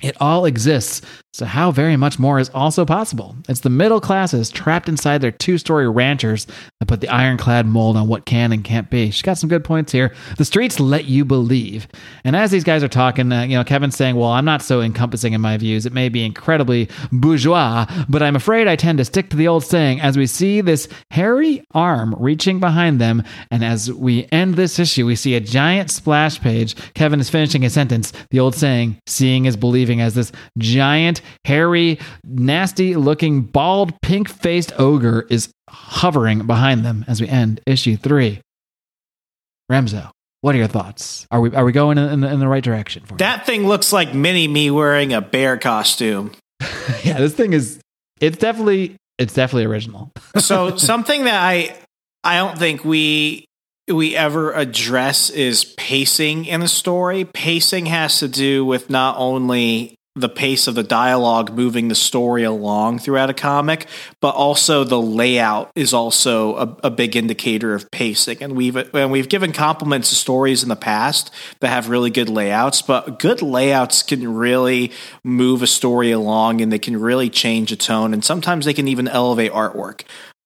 It all exists. So, how very much more is also possible? It's the middle classes trapped inside their two story ranchers that put the ironclad mold on what can and can't be. She's got some good points here. The streets let you believe. And as these guys are talking, uh, you know, Kevin's saying, Well, I'm not so encompassing in my views. It may be incredibly bourgeois, but I'm afraid I tend to stick to the old saying as we see this hairy arm reaching behind them. And as we end this issue, we see a giant splash page. Kevin is finishing his sentence. The old saying, seeing is believing, as this giant hairy, nasty looking, bald, pink faced ogre is hovering behind them as we end issue three. Remso, what are your thoughts? Are we are we going in, the, in the right direction? For that thing looks like mini me wearing a bear costume. yeah, this thing is it's definitely it's definitely original. so something that I I don't think we we ever address is pacing in a story. Pacing has to do with not only the pace of the dialogue moving the story along throughout a comic, but also the layout is also a, a, big indicator of pacing. And we've and we've given compliments to stories in the past that have really good layouts, but good layouts can really move a story along and they can really change a tone. And sometimes they can even elevate artwork.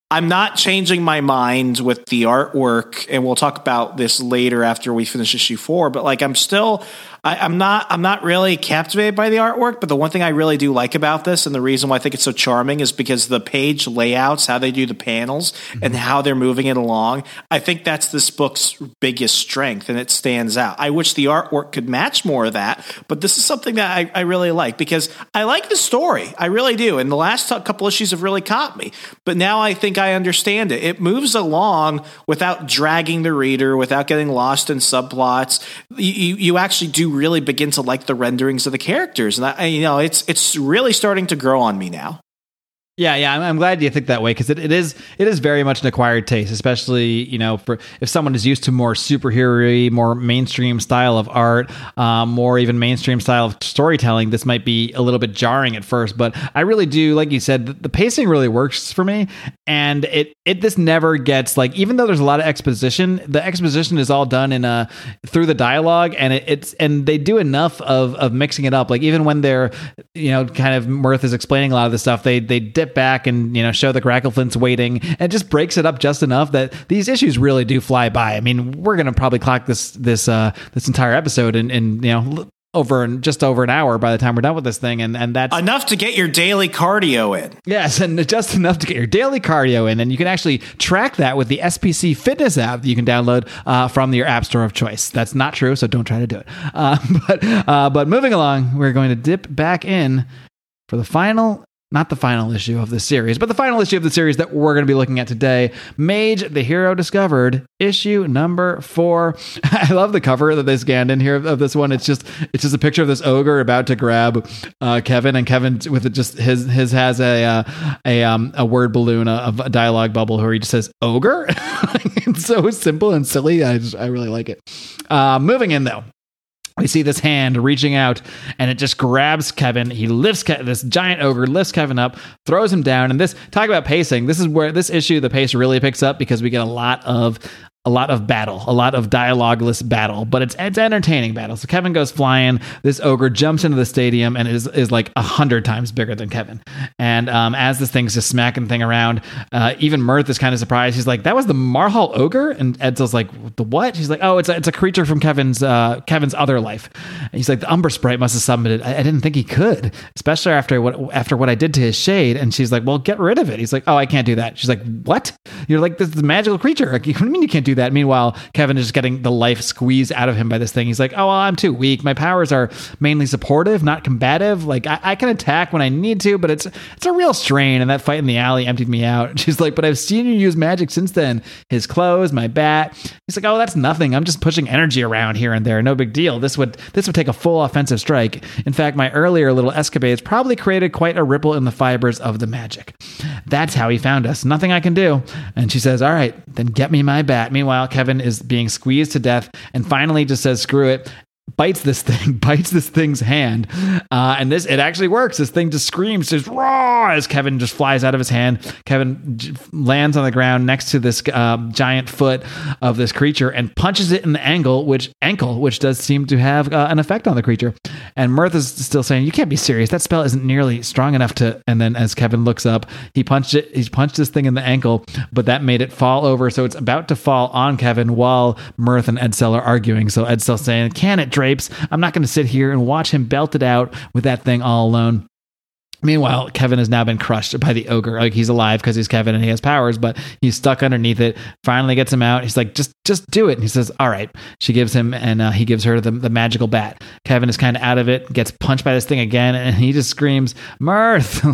I'm not changing my mind with the artwork, and we'll talk about this later after we finish issue four. But like, I'm still, I, am not I'm not really captivated by the artwork, but the one thing I really do like about this, and the reason why I think it's so charming, is because the page layouts, how they do the panels, mm-hmm. and how they're moving it along. I think that's this book's biggest strength, and it stands out. I wish the artwork could match more of that, but this is something that I, I really like because I like the story. I really do, and the last couple issues have really caught me. But now I think I understand it. It moves along without dragging the reader, without getting lost in subplots. You, you actually do really begin to like the renderings of the characters, and I, you know, it's it's really starting to grow on me now. Yeah, yeah, I'm, I'm, glad you think that way because it, it is it is very much an acquired taste, especially you know for if someone is used to more superhero more mainstream style of art, um, more even mainstream style of storytelling. This might be a little bit jarring at first, but I really do, like you said, the, the pacing really works for me, and it it this never gets like even though there's a lot of exposition, the exposition is all done in a through the dialogue, and it, it's and they do enough of of mixing it up. Like even when they're you know kind of Mirth is explaining a lot of the stuff, they they dip back and you know show the Grackleflints waiting, and just breaks it up just enough that these issues really do fly by. I mean, we're gonna probably clock this this uh this entire episode and and you know over and just over an hour by the time we're done with this thing and and that's enough to get your daily cardio in. Yes and just enough to get your daily cardio in and you can actually track that with the spc fitness app that you can download uh, from your app store of choice. That's not true so don't try to do it. Uh, but uh, but moving along we're going to dip back in for the final not the final issue of the series, but the final issue of the series that we're going to be looking at today Mage, the Hero Discovered, issue number four. I love the cover that they scanned in here of this one. It's just it's just a picture of this ogre about to grab uh, Kevin, and Kevin with it just his his has a uh, a um, a word balloon, a, a dialogue bubble where he just says ogre. it's so simple and silly. I just, I really like it. Uh, moving in though, we see this hand reaching out and it just grabs Kevin. He lifts Ke- this giant ogre, lifts Kevin up, throws him down. And this, talk about pacing. This is where this issue, the pace really picks up because we get a lot of a lot of battle, a lot of dialogueless battle, but it's it's entertaining battle. So Kevin goes flying. This ogre jumps into the stadium and is is like a hundred times bigger than Kevin. And um, as this thing's just smacking thing around, uh, even Mirth is kind of surprised. He's like, "That was the Marhal ogre," and Edsel's like, "The what?" He's like, "Oh, it's a, it's a creature from Kevin's uh, Kevin's other life." And he's like, "The Umbra Sprite must have summoned it. I, I, didn't think he could, especially after what after what I did to his shade." And she's like, "Well, get rid of it." He's like, "Oh, I can't do that." She's like, "What? You're like this is a magical creature. Like, what do you mean you can't do that?" Meanwhile, Kevin is just getting the life squeezed out of him by this thing. He's like, "Oh, well, I'm too weak. My powers are mainly supportive, not combative. Like I, I, can attack when I need to, but it's it's a real strain." And that fight in the alley emptied me out. She's like, "But I've seen you use magic since then. His clothes, my bat." He's like, "Oh, that's nothing. I'm just pushing energy around here and there. No big deal. This would this would take a full offensive strike. In fact, my earlier little escapades probably created quite a ripple in the fibers of the magic. That's how he found us. Nothing I can do." And she says, "All right, then get me my bat." Meanwhile, Kevin is being squeezed to death and finally just says, screw it bites this thing, bites this thing's hand, uh, and this it actually works. This thing just screams, just raw as Kevin just flies out of his hand. Kevin j- lands on the ground next to this uh, giant foot of this creature and punches it in the ankle, which ankle, which does seem to have uh, an effect on the creature. And Mirth is still saying, "You can't be serious. That spell isn't nearly strong enough to." And then as Kevin looks up, he punched it. He punched this thing in the ankle, but that made it fall over, so it's about to fall on Kevin while Mirth and Edsel are arguing. So Edsel's saying, "Can it?" I'm not going to sit here and watch him belt it out with that thing all alone. Meanwhile, Kevin has now been crushed by the ogre. Like he's alive because he's Kevin and he has powers, but he's stuck underneath it. Finally gets him out. He's like, just just do it. And he says, all right. She gives him and uh, he gives her the, the magical bat. Kevin is kind of out of it, gets punched by this thing again, and he just screams, Mirth.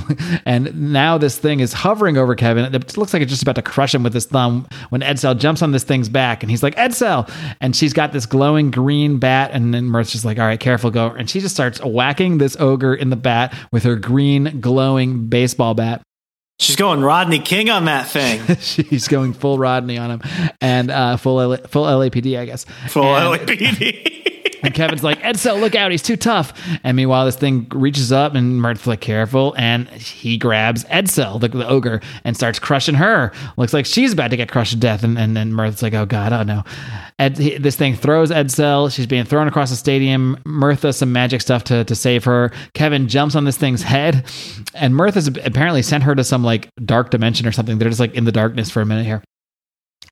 and now this thing is hovering over Kevin. It looks like it's just about to crush him with his thumb when Edsel jumps on this thing's back and he's like, Edsel. And she's got this glowing green bat. And then Mirth's just like, all right, careful, go. And she just starts whacking this ogre in the bat with her green glowing baseball bat She's going Rodney King on that thing. She's going full Rodney on him and uh, full L- full LAPD, I guess. Full And- LAPD. And Kevin's like, Edsel, look out, he's too tough. And meanwhile, this thing reaches up and Mirth's like, careful. And he grabs Edsel, the, the ogre, and starts crushing her. Looks like she's about to get crushed to death. And, and then Mirth's like, oh God, oh no. Ed, he, this thing throws Edsel. She's being thrown across the stadium. Mirth does some magic stuff to, to save her. Kevin jumps on this thing's head. And Mirth has apparently sent her to some like dark dimension or something. They're just like in the darkness for a minute here.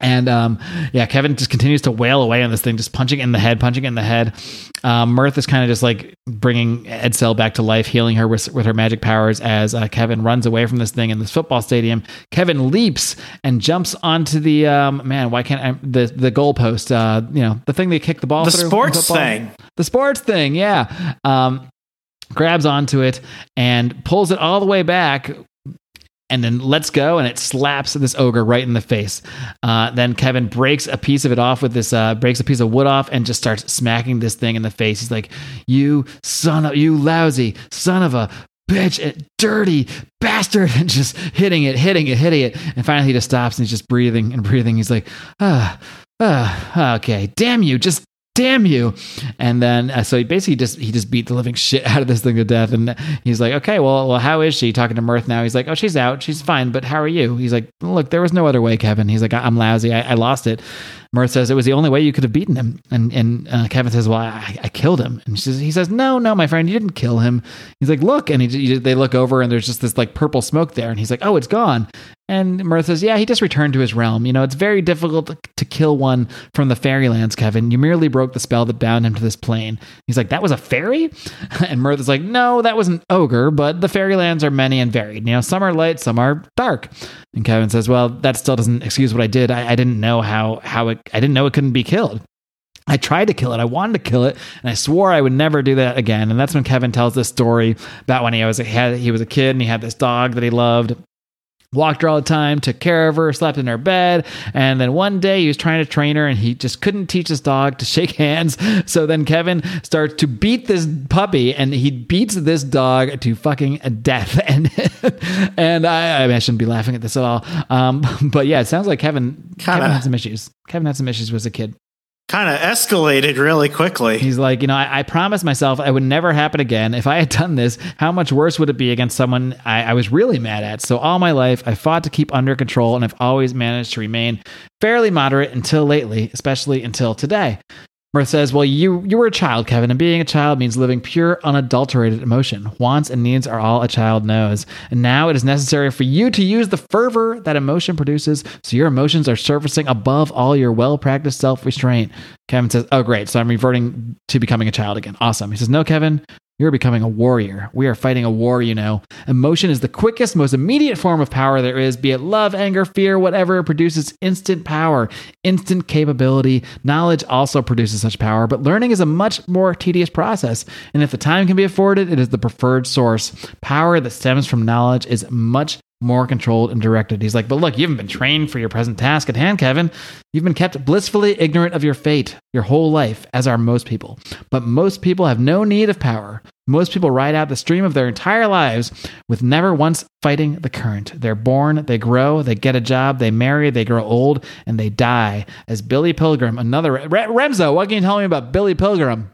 And um, yeah, Kevin just continues to wail away on this thing, just punching in the head, punching in the head. Um, Mirth is kind of just like bringing Edsel back to life, healing her with, with her magic powers as uh, Kevin runs away from this thing in this football stadium. Kevin leaps and jumps onto the um, man. Why can't I, the the goalpost? Uh, you know, the thing they kick the ball. The through sports football? thing. The sports thing. Yeah. Um, grabs onto it and pulls it all the way back and then lets go and it slaps this ogre right in the face. Uh, then Kevin breaks a piece of it off with this, uh, breaks a piece of wood off and just starts smacking this thing in the face. He's like, You son of, you lousy son of a bitch, eh, dirty bastard, and just hitting it, hitting it, hitting it. And finally he just stops and he's just breathing and breathing. He's like, Ah, ah, okay, damn you, just damn you. And then uh, so he basically just he just beat the living shit out of this thing to death. And he's like okay well well how is she? Talking to mirth now. He's like oh she's out. She's fine. But how are you? He's like look there was no other way kevin. He's like i'm lousy. I, I lost it mirth says it was the only way you could have beaten him and and uh, kevin says well I, I killed him and she says, he says no no my friend you didn't kill him he's like look and he, he- they look over and there's just this like purple smoke there and he's like oh it's gone and Mirth says, Yeah, he just returned to his realm. You know, it's very difficult to, to kill one from the fairylands, Kevin. You merely broke the spell that bound him to this plane. He's like, That was a fairy? And Mirth is like, No, that was an ogre, but the fairylands are many and varied. You know, some are light, some are dark. And Kevin says, Well, that still doesn't excuse what I did. I, I didn't know how, how it, I didn't know it couldn't be killed. I tried to kill it. I wanted to kill it, and I swore I would never do that again. And that's when Kevin tells this story about when he was a, he was a kid and he had this dog that he loved walked her all the time, took care of her, slept in her bed. And then one day he was trying to train her and he just couldn't teach his dog to shake hands. So then Kevin starts to beat this puppy and he beats this dog to fucking death. And and I, I, mean, I shouldn't be laughing at this at all. Um, but yeah, it sounds like Kevin, Kevin Kinda. had some issues. Kevin had some issues as a kid. Kind of escalated really quickly. He's like, you know, I, I promised myself I would never happen again. If I had done this, how much worse would it be against someone I, I was really mad at? So all my life, I fought to keep under control, and I've always managed to remain fairly moderate until lately, especially until today. Mirth says, Well, you you were a child, Kevin, and being a child means living pure, unadulterated emotion. Wants and needs are all a child knows. And now it is necessary for you to use the fervor that emotion produces so your emotions are surfacing above all your well practiced self restraint. Kevin says, Oh, great. So I'm reverting to becoming a child again. Awesome. He says, No, Kevin, you're becoming a warrior. We are fighting a war, you know. Emotion is the quickest, most immediate form of power there is, be it love, anger, fear, whatever. It produces instant power, instant capability. Knowledge also produces such power, but learning is a much more tedious process. And if the time can be afforded, it is the preferred source. Power that stems from knowledge is much more controlled and directed. He's like, but look, you haven't been trained for your present task at hand, Kevin. You've been kept blissfully ignorant of your fate your whole life, as are most people. But most people have no need of power. Most people ride out the stream of their entire lives with never once fighting the current. They're born, they grow, they get a job, they marry, they grow old, and they die. As Billy Pilgrim, another Re- Remso, what can you tell me about Billy Pilgrim?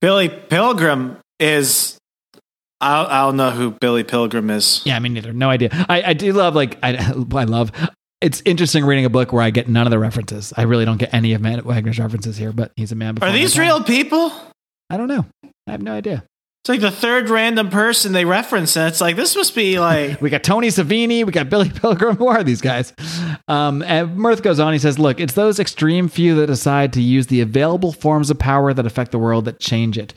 Billy Pilgrim is. I I don't know who Billy Pilgrim is. Yeah, I mean, neither. No idea. I, I do love like I I love. It's interesting reading a book where I get none of the references. I really don't get any of Matt Wagner's references here, but he's a man. Before Are these real people? I don't know. I have no idea. It's like the third random person they reference, and it's like this must be like We got Tony Savini, we got Billy Pilgrim. Who are these guys? Um, and Mirth goes on. He says, "Look, it's those extreme few that decide to use the available forms of power that affect the world that change it."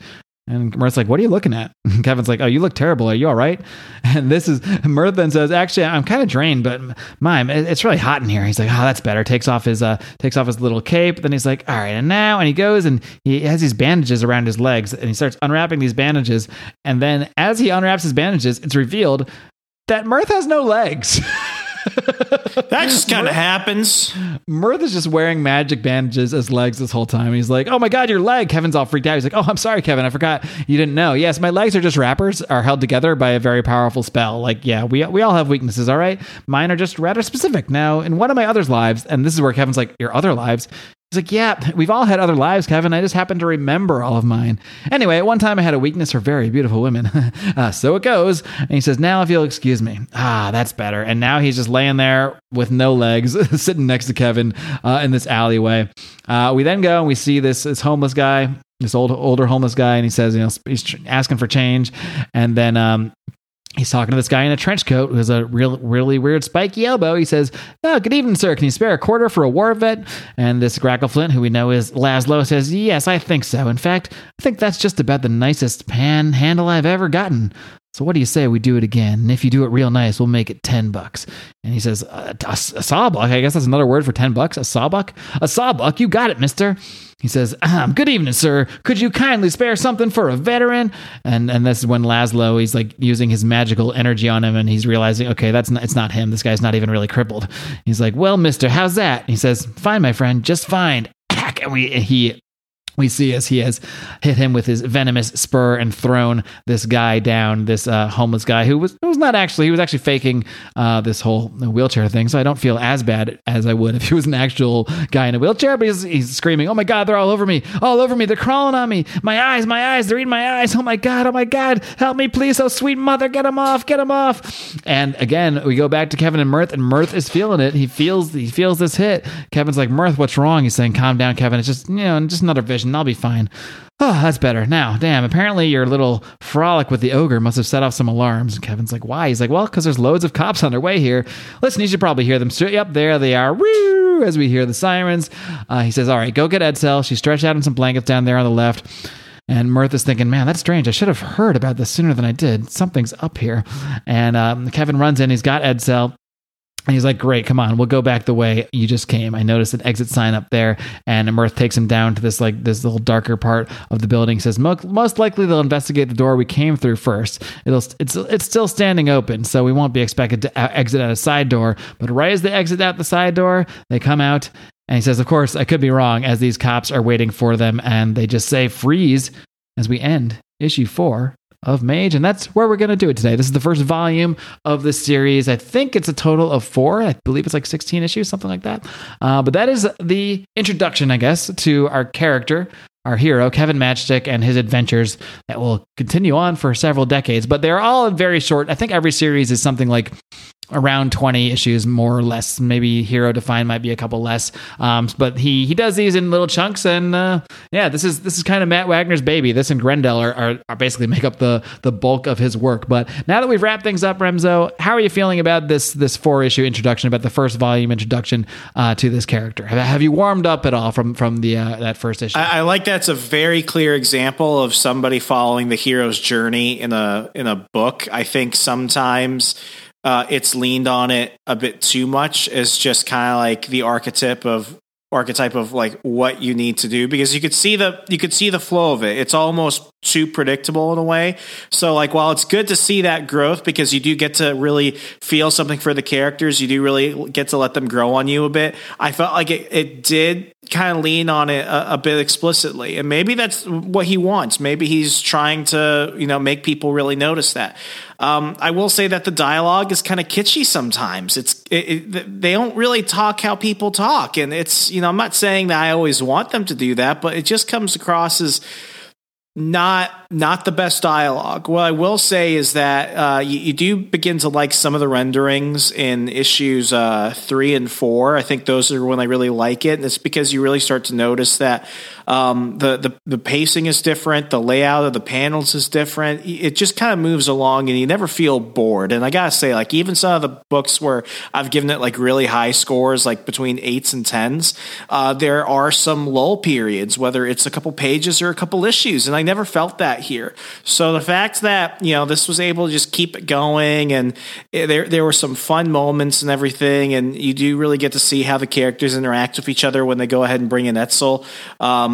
And Mirth's like, "What are you looking at?" And Kevin's like, "Oh, you look terrible. Are you all right?" And this is Mirth then says, "Actually, I'm kind of drained, but mime, it's really hot in here." He's like, "Oh, that's better." Takes off his uh, takes off his little cape. Then he's like, "All right, and now," and he goes and he has these bandages around his legs, and he starts unwrapping these bandages. And then as he unwraps his bandages, it's revealed that Mirth has no legs. that just kind of happens. Mirth is just wearing magic bandages as legs this whole time. He's like, "Oh my god, your leg!" Kevin's all freaked out. He's like, "Oh, I'm sorry, Kevin. I forgot you didn't know. Yes, my legs are just wrappers, are held together by a very powerful spell. Like, yeah, we we all have weaknesses. All right, mine are just rather specific. Now, in one of my other's lives, and this is where Kevin's like, your other lives. He's like, yeah, we've all had other lives, Kevin. I just happen to remember all of mine. Anyway, at one time I had a weakness for very beautiful women. uh, so it goes. And he says, now if you'll excuse me. Ah, that's better. And now he's just laying there with no legs, sitting next to Kevin uh, in this alleyway. Uh, we then go and we see this, this homeless guy, this old older homeless guy, and he says, you know, he's asking for change. And then um, He's talking to this guy in a trench coat who has a real, really weird spiky elbow. He says, oh, good evening, sir. Can you spare a quarter for a war vet? And this Grackleflint, who we know is Laszlo, says, Yes, I think so. In fact, I think that's just about the nicest panhandle I've ever gotten. So what do you say we do it again? And if you do it real nice, we'll make it 10 bucks. And he says, a, a, a sawbuck? I guess that's another word for 10 bucks. A sawbuck? A sawbuck? You got it, mister. He says, um, "Good evening, sir. Could you kindly spare something for a veteran?" And and this is when Laszlo he's like using his magical energy on him, and he's realizing, okay, that's not, it's not him. This guy's not even really crippled. He's like, "Well, Mister, how's that?" he says, "Fine, my friend, just fine." And we he we see as he has hit him with his venomous spur and thrown this guy down, this uh, homeless guy who was was not actually he was actually faking uh, this whole wheelchair thing. So I don't feel as bad as I would if he was an actual guy in a wheelchair. But he's, he's screaming, "Oh my god, they're all over me! All over me! They're crawling on me! My eyes, my eyes! They're eating my eyes! Oh my god! Oh my god! Help me, please! Oh sweet mother, get him off! Get him off!" And again, we go back to Kevin and Mirth, and Mirth is feeling it. He feels he feels this hit. Kevin's like, "Mirth, what's wrong?" He's saying, "Calm down, Kevin. It's just you know just another vision." I'll be fine. Oh, that's better. Now, damn, apparently your little frolic with the ogre must have set off some alarms. Kevin's like, why? He's like, well, because there's loads of cops on their way here. Listen, you should probably hear them. So, yep, there they are. Woo! As we hear the sirens. Uh, he says, all right, go get Edsel. She's stretched out in some blankets down there on the left. And Mirth is thinking, man, that's strange. I should have heard about this sooner than I did. Something's up here. And um, Kevin runs in. He's got Edsel. And he's like, Great, come on, we'll go back the way you just came. I noticed an exit sign up there, and Mirth takes him down to this like this little darker part of the building. He says, Most likely they'll investigate the door we came through first. It'll it's it's still standing open, so we won't be expected to uh, exit out a side door. But right as they exit out the side door, they come out, and he says, Of course, I could be wrong, as these cops are waiting for them, and they just say freeze as we end issue four of Mage, and that's where we're going to do it today. This is the first volume of the series. I think it's a total of four. I believe it's like 16 issues, something like that. Uh, but that is the introduction, I guess, to our character, our hero, Kevin Matchstick, and his adventures that will continue on for several decades. But they're all very short. I think every series is something like around 20 issues more or less. Maybe hero defined might be a couple less. Um, but he he does these in little chunks and uh, yeah this is this is kind of matt wagner's baby. This and grendel are, are, are, basically make up the the bulk of his work. But now that we've wrapped things up remso how are you feeling about this this four issue introduction about the first volume introduction uh, to this character? Have, have, you warmed up at all from from the uh, that first issue? I, I like that's a very clear example of somebody following the hero's journey in a in a book. I think sometimes uh, it's leaned on it a bit too much as just kind of like the archetype of archetype of like what you need to do because you could see the you could see the flow of it. It's almost too predictable in a way. So like while it's good to see that growth because you do get to really feel something for the characters, you do really get to let them grow on you a bit. I felt like it, it did kind of lean on it a, a bit explicitly. And maybe that's what he wants. Maybe he's trying to, you know, make people really notice that. Um, I will say that the dialogue is kind of kitschy sometimes. It's it, it, they don't really talk how people talk, and it's you know I'm not saying that I always want them to do that, but it just comes across as not not the best dialogue. What I will say is that uh, you, you, do begin to like some of the renderings in issues uh, three and four. I think those are when I really like it, and it's because you really start to notice that um, the, the the pacing is different, the layout of the panels is different. It just kind of moves along, and you never feel bored. And I gotta say, like even some of the books where I've given it like really high scores, like between eights and tens, uh, there are some lull periods, whether it's a couple pages or a couple issues, and I never felt that here. So the fact that you know this was able to just keep it going, and it, there there were some fun moments and everything, and you do really get to see how the characters interact with each other when they go ahead and bring in. Um, um,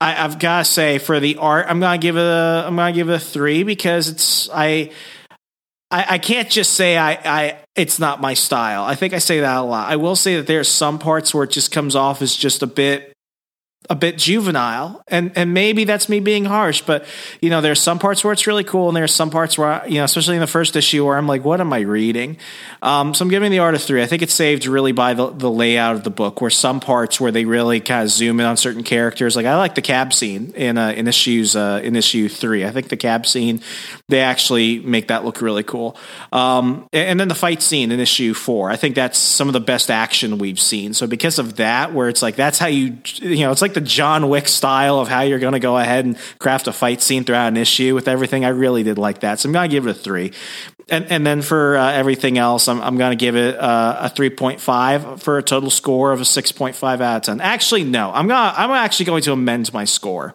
I, have got to say for the art, I'm gonna give it a I'm gonna give it a three because it's I I, I can't just say I, I it's not my style. I think I say that a lot. I will say that there's some parts where it just comes off as just a bit a bit juvenile and and maybe that's me being harsh but you know there's some parts where it's really cool and there's some parts where I, you know especially in the first issue where i'm like what am i reading? Um, so i'm giving the art of three. I think it's saved really by the, the layout of the book where some parts where they really kind of zoom in on certain characters. Like i like the cab scene in uh, in issues uh, in issue three. I think the cab scene they actually make that look really cool. Um, and then the fight scene in issue four. I think that's some of the best action we've seen. So because of that where it's like that's how you you know it's like the John Wick style of how you're going to go ahead and craft a fight scene throughout an issue with everything. I really did like that, so I'm going to give it a three. And and then for uh, everything else, I'm I'm going to give it uh, a 3.5 for a total score of a 6.5 out of 10. Actually, no, I'm gonna I'm actually going to amend my score.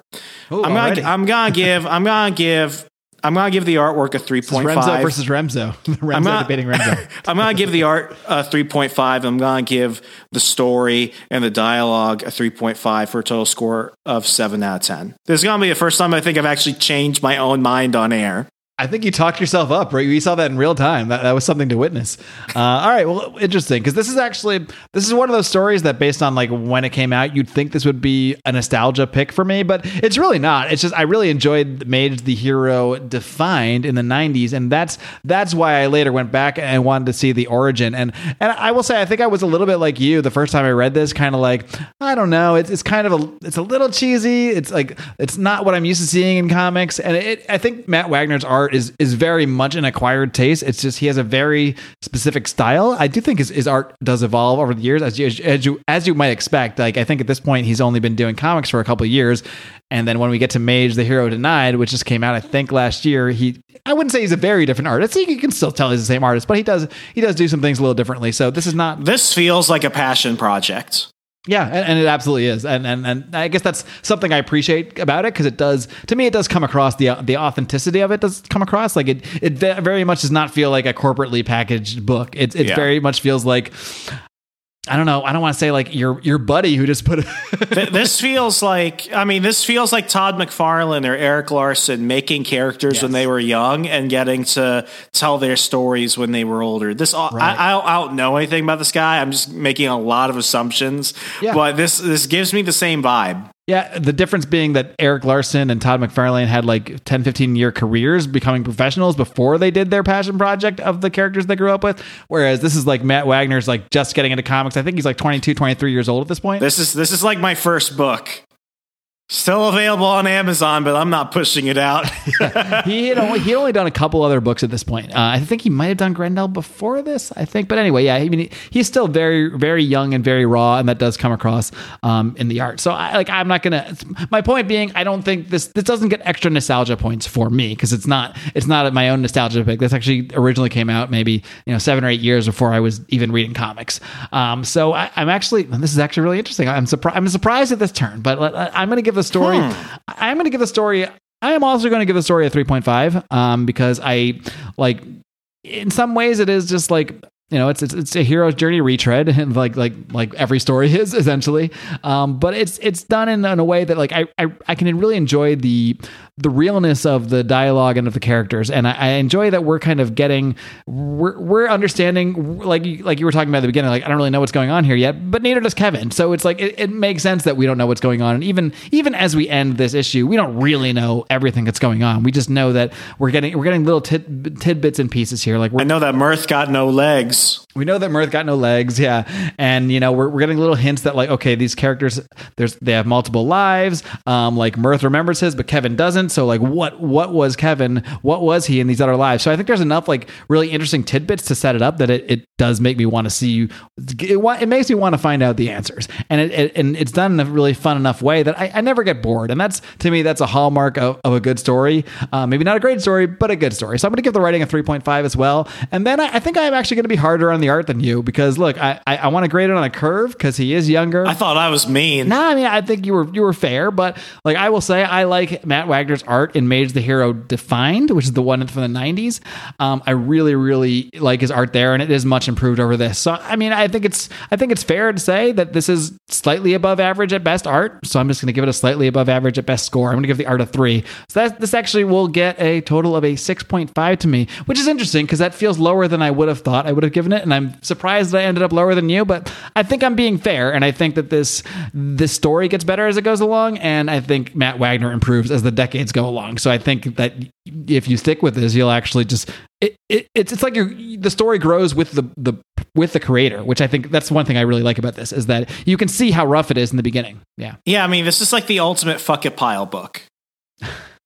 Ooh, I'm already. gonna I'm gonna give I'm gonna give I'm gonna give the artwork a 3.5. Remso versus Remso. Remso not- debating Remso. I'm going to give the art a 3.5. I'm going to give the story and the dialogue a 3.5 for a total score of 7 out of 10. This is going to be the first time I think I've actually changed my own mind on air. I think you talked yourself up, right? We saw that in real time. That, that was something to witness. Uh, all right, well, interesting because this is actually this is one of those stories that, based on like when it came out, you'd think this would be a nostalgia pick for me, but it's really not. It's just I really enjoyed Mage the Hero defined in the '90s, and that's that's why I later went back and wanted to see the origin. And and I will say, I think I was a little bit like you the first time I read this, kind of like I don't know, it's it's kind of a it's a little cheesy. It's like it's not what I'm used to seeing in comics, and it, I think Matt Wagner's art is is very much an acquired taste. It's just he has a very specific style. I do think his, his art does evolve over the years, as you, as you as you might expect. Like I think at this point he's only been doing comics for a couple years, and then when we get to Mage the Hero Denied, which just came out I think last year, he I wouldn't say he's a very different artist. You can still tell he's the same artist, but he does he does do some things a little differently. So this is not This feels like a passion project. Yeah, and, and it absolutely is, and, and and I guess that's something I appreciate about it because it does to me it does come across the the authenticity of it does come across like it it very much does not feel like a corporately packaged book. It it Yeah. very much feels like I don't know. I don't want to say like your your buddy who just put a this feels like I mean, this feels like Todd McFarlane or Erik Larsen making characters when they were young and getting to tell their stories when they were older. This I, I, don't- I don't know anything about this guy. I'm just making a lot of assumptions, Yeah. but this this gives me the same vibe. Yeah, the difference being that Erik Larsen and Todd McFarlane had like 10, 15 year careers becoming professionals before they did their passion project of the characters they grew up with. Whereas this is like Matt Wagner's like just getting into comics. I think he's like 22, 23 years old at this point. This is this is like my first book. Still available on Amazon, but I'm not pushing it out. he had only he only done a couple other books at this point. Uh, I think he might have done Grendel before this. I think, but anyway, yeah. I mean, he, he's still very very young and very raw, and that does come across um, in the art. So, I, like, I'm not gonna. My point being, I don't think this this doesn't get extra nostalgia points for me because it's not it's not my own nostalgia pick. This actually originally came out maybe you know seven or eight years before I was even reading comics. Um, so I, I'm actually this is actually really interesting. I'm surprised. I'm surprised at this turn, but uh, I'm to give the story. I'm going to give the story. I am also going to give the story a 3.5 um, because I like in some ways it is just like you know it's it's, it's a hero's journey retread and like like like every story is essentially. Um, but it's it's done in, in a way that like I, I I can really enjoy the the realness of the dialogue and of the characters. And I, I enjoy that we're kind of getting we're we're understanding like like you were talking about at the beginning like I don't really know what's going on here yet but neither does Kevin. So it's like it, it makes sense that we don't know what's going on. And even even as we end this issue we don't really know everything that's going on. We just know that we're getting we're getting little tid, tidbits and pieces here like I know that Mirth got no legs. Peace we know that Mirth got no legs, yeah, and you know we're, we're getting little hints that like okay these characters there's they have multiple lives. Um, like Mirth remembers his, but Kevin doesn't. So like what what was Kevin? What was he in these other lives? So I think there's enough like really interesting tidbits to set it up that it, it does make me want to see. It, it makes me want to find out the answers, and it, it and it's done in a really fun enough way that I, I never get bored. And that's to me that's a hallmark of, of a good story. Uh, maybe not a great story, but a good story. So I'm going to give the writing a 3.5 as well. And then I, I think I'm actually going to be harder on on the art than you because look, I I, I want to grade it on a curve because he is younger. I thought I was mean. No, I mean I think you were you were fair, but like I will say, I like Matt Wagner's art in Mage the Hero Defined, which is the one from the '90s. Um, I really really like his art there, and it is much improved over this. So I mean, I think it's I think it's fair to say that this is slightly above average at best art. So I'm just going to give it a slightly above average at best score. I'm going to give the art a three. So that this actually will get a total of a 6.5 to me, which is interesting because that feels lower than I would have thought I would have given it, and I'm surprised that I ended up lower than you. But I think I'm being fair, and I think that this this story gets better as it goes along, and I think Matt Wagner improves as the decades go along. So I think that if you stick with this, you'll actually just it, it it's it's like the story grows with the the with the creator, which I think that's one thing I really like about this is that you can see how rough it is in the beginning. Yeah. Yeah, I mean, this is like the ultimate fuck it pile book.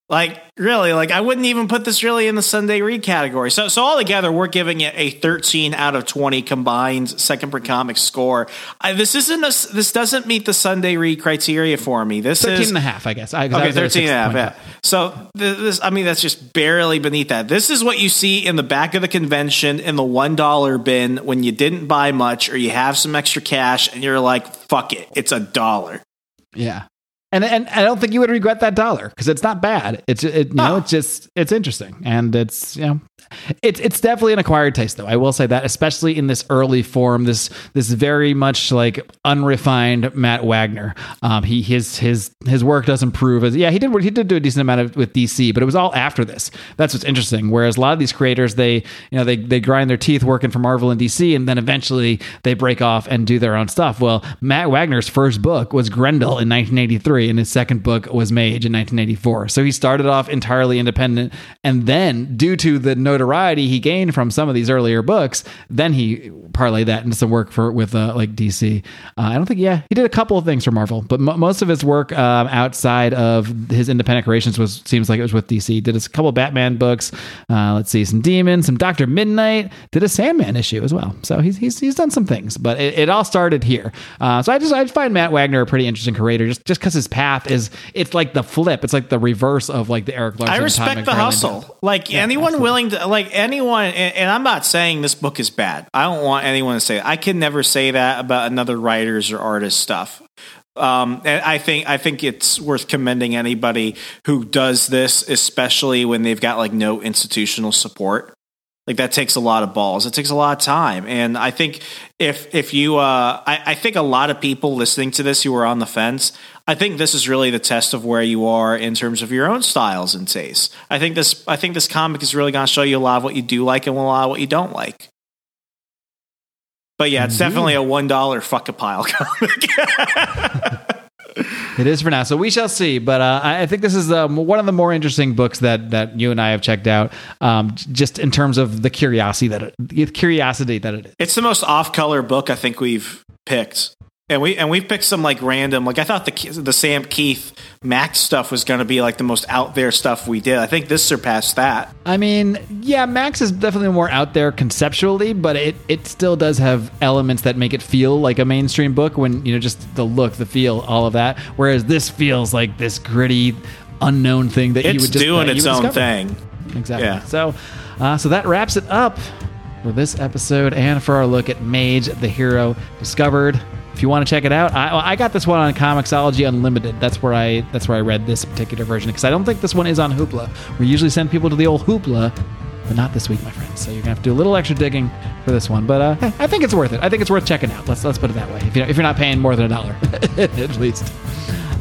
Like really, like I wouldn't even put this really in the Sunday read category. So, so all together, we're giving it a 13 out of 20 combined second per comic score. I, this isn't a, this doesn't meet the Sunday read criteria for me. This 13 is and a half, I guess. I, okay, 13 and a half. Yeah. So this, I mean, that's just barely beneath that. This is what you see in the back of the convention in the one dollar bin when you didn't buy much or you have some extra cash and you're like, fuck it, it's a dollar. Yeah. And, and I don't think you would regret that dollar because it's not bad. It's it, you know it's just it's interesting and it's you know it's it's definitely an acquired taste though. I will say that especially in this early form, this this very much like unrefined Matt Wagner. Um, he his his his work doesn't prove as yeah he did he did do a decent amount of with DC, but it was all after this. That's what's interesting. Whereas a lot of these creators they you know they they grind their teeth working for Marvel and DC, and then eventually they break off and do their own stuff. Well, Matt Wagner's first book was Grendel in 1983 and his second book was Mage in 1984. So he started off entirely independent, and then due to the notoriety he gained from some of these earlier books, then he parlayed that into some work for with uh, like DC. Uh, I don't think yeah he did a couple of things for Marvel, but m- most of his work um, outside of his independent creations was seems like it was with DC. Did a couple of Batman books. Uh, let's see some Demons, some Doctor Mid-Nite. Did a Sandman issue as well. So he's he's, he's done some things, but it, it all started here. Uh, so I just I find Matt Wagner a pretty interesting creator just just because his path is it's like the flip. It's like the reverse of like the Erik Larsen. I respect the hustle. Like yeah, anyone absolutely. willing to like anyone, and, and, I'm not saying this book is bad. I don't want anyone to say I can never say that about another writer's or artist stuff. Um, and I think I think it's worth commending anybody who does this, especially when they've got like no institutional support. Like that takes a lot of balls. It takes a lot of time. And I think if if you uh I, I think a lot of people listening to this who are on the fence, I think this is really the test of where you are in terms of your own styles and tastes. I think this I think this comic is really gonna show you a lot of what you do like and a lot of what you don't like. But yeah, it's Indeed. definitely a one dollar fuck a pile comic. it is for now. So we shall see. But uh, I think this is one of the more interesting books that that you and I have checked out. Um, just in terms of the curiosity that it, the curiosity that it is. It's the most off color book I think we've picked. And we and we picked some like random like I thought the the Sam Kieth Maxx stuff was going to be like the most out there stuff we did. I think this surpassed that. I mean, yeah, Maxx is definitely more out there conceptually, but it it still does have elements that make it feel like a mainstream book when you know just the look, the feel, all of that. Whereas this feels like this gritty, unknown thing that it's you would just doing its own discover. thing. Exactly. Yeah. So, uh, so that wraps it up for this episode and for our look at Mage, the hero discovered if you want to check it out, I, I got this one on Comixology Unlimited. That's where I that's where I read this particular version because I don't think this one is on Hoopla. We usually send people to the old Hoopla, but not this week, my friends. So you're gonna have to do a little extra digging for this one. But uh, I think it's worth it. I think it's worth checking out. Let's let's put it that way. If you if you're not paying more than a dollar, at least.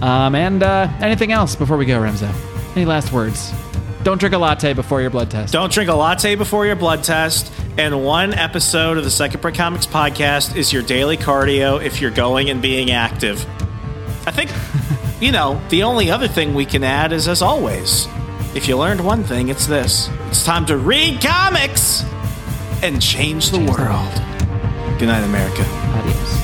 Um, and uh, anything else before we go, Remso? Any last words? Don't drink a latte before your blood test. Don't drink a latte before your blood test. And one episode of the Second Print Comics podcast is your daily cardio if you're going and being active. I think, you know, the only other thing we can add is, as always, if you learned one thing, it's this it's time to read comics and change the, change world. the world. Good night, America. Adios.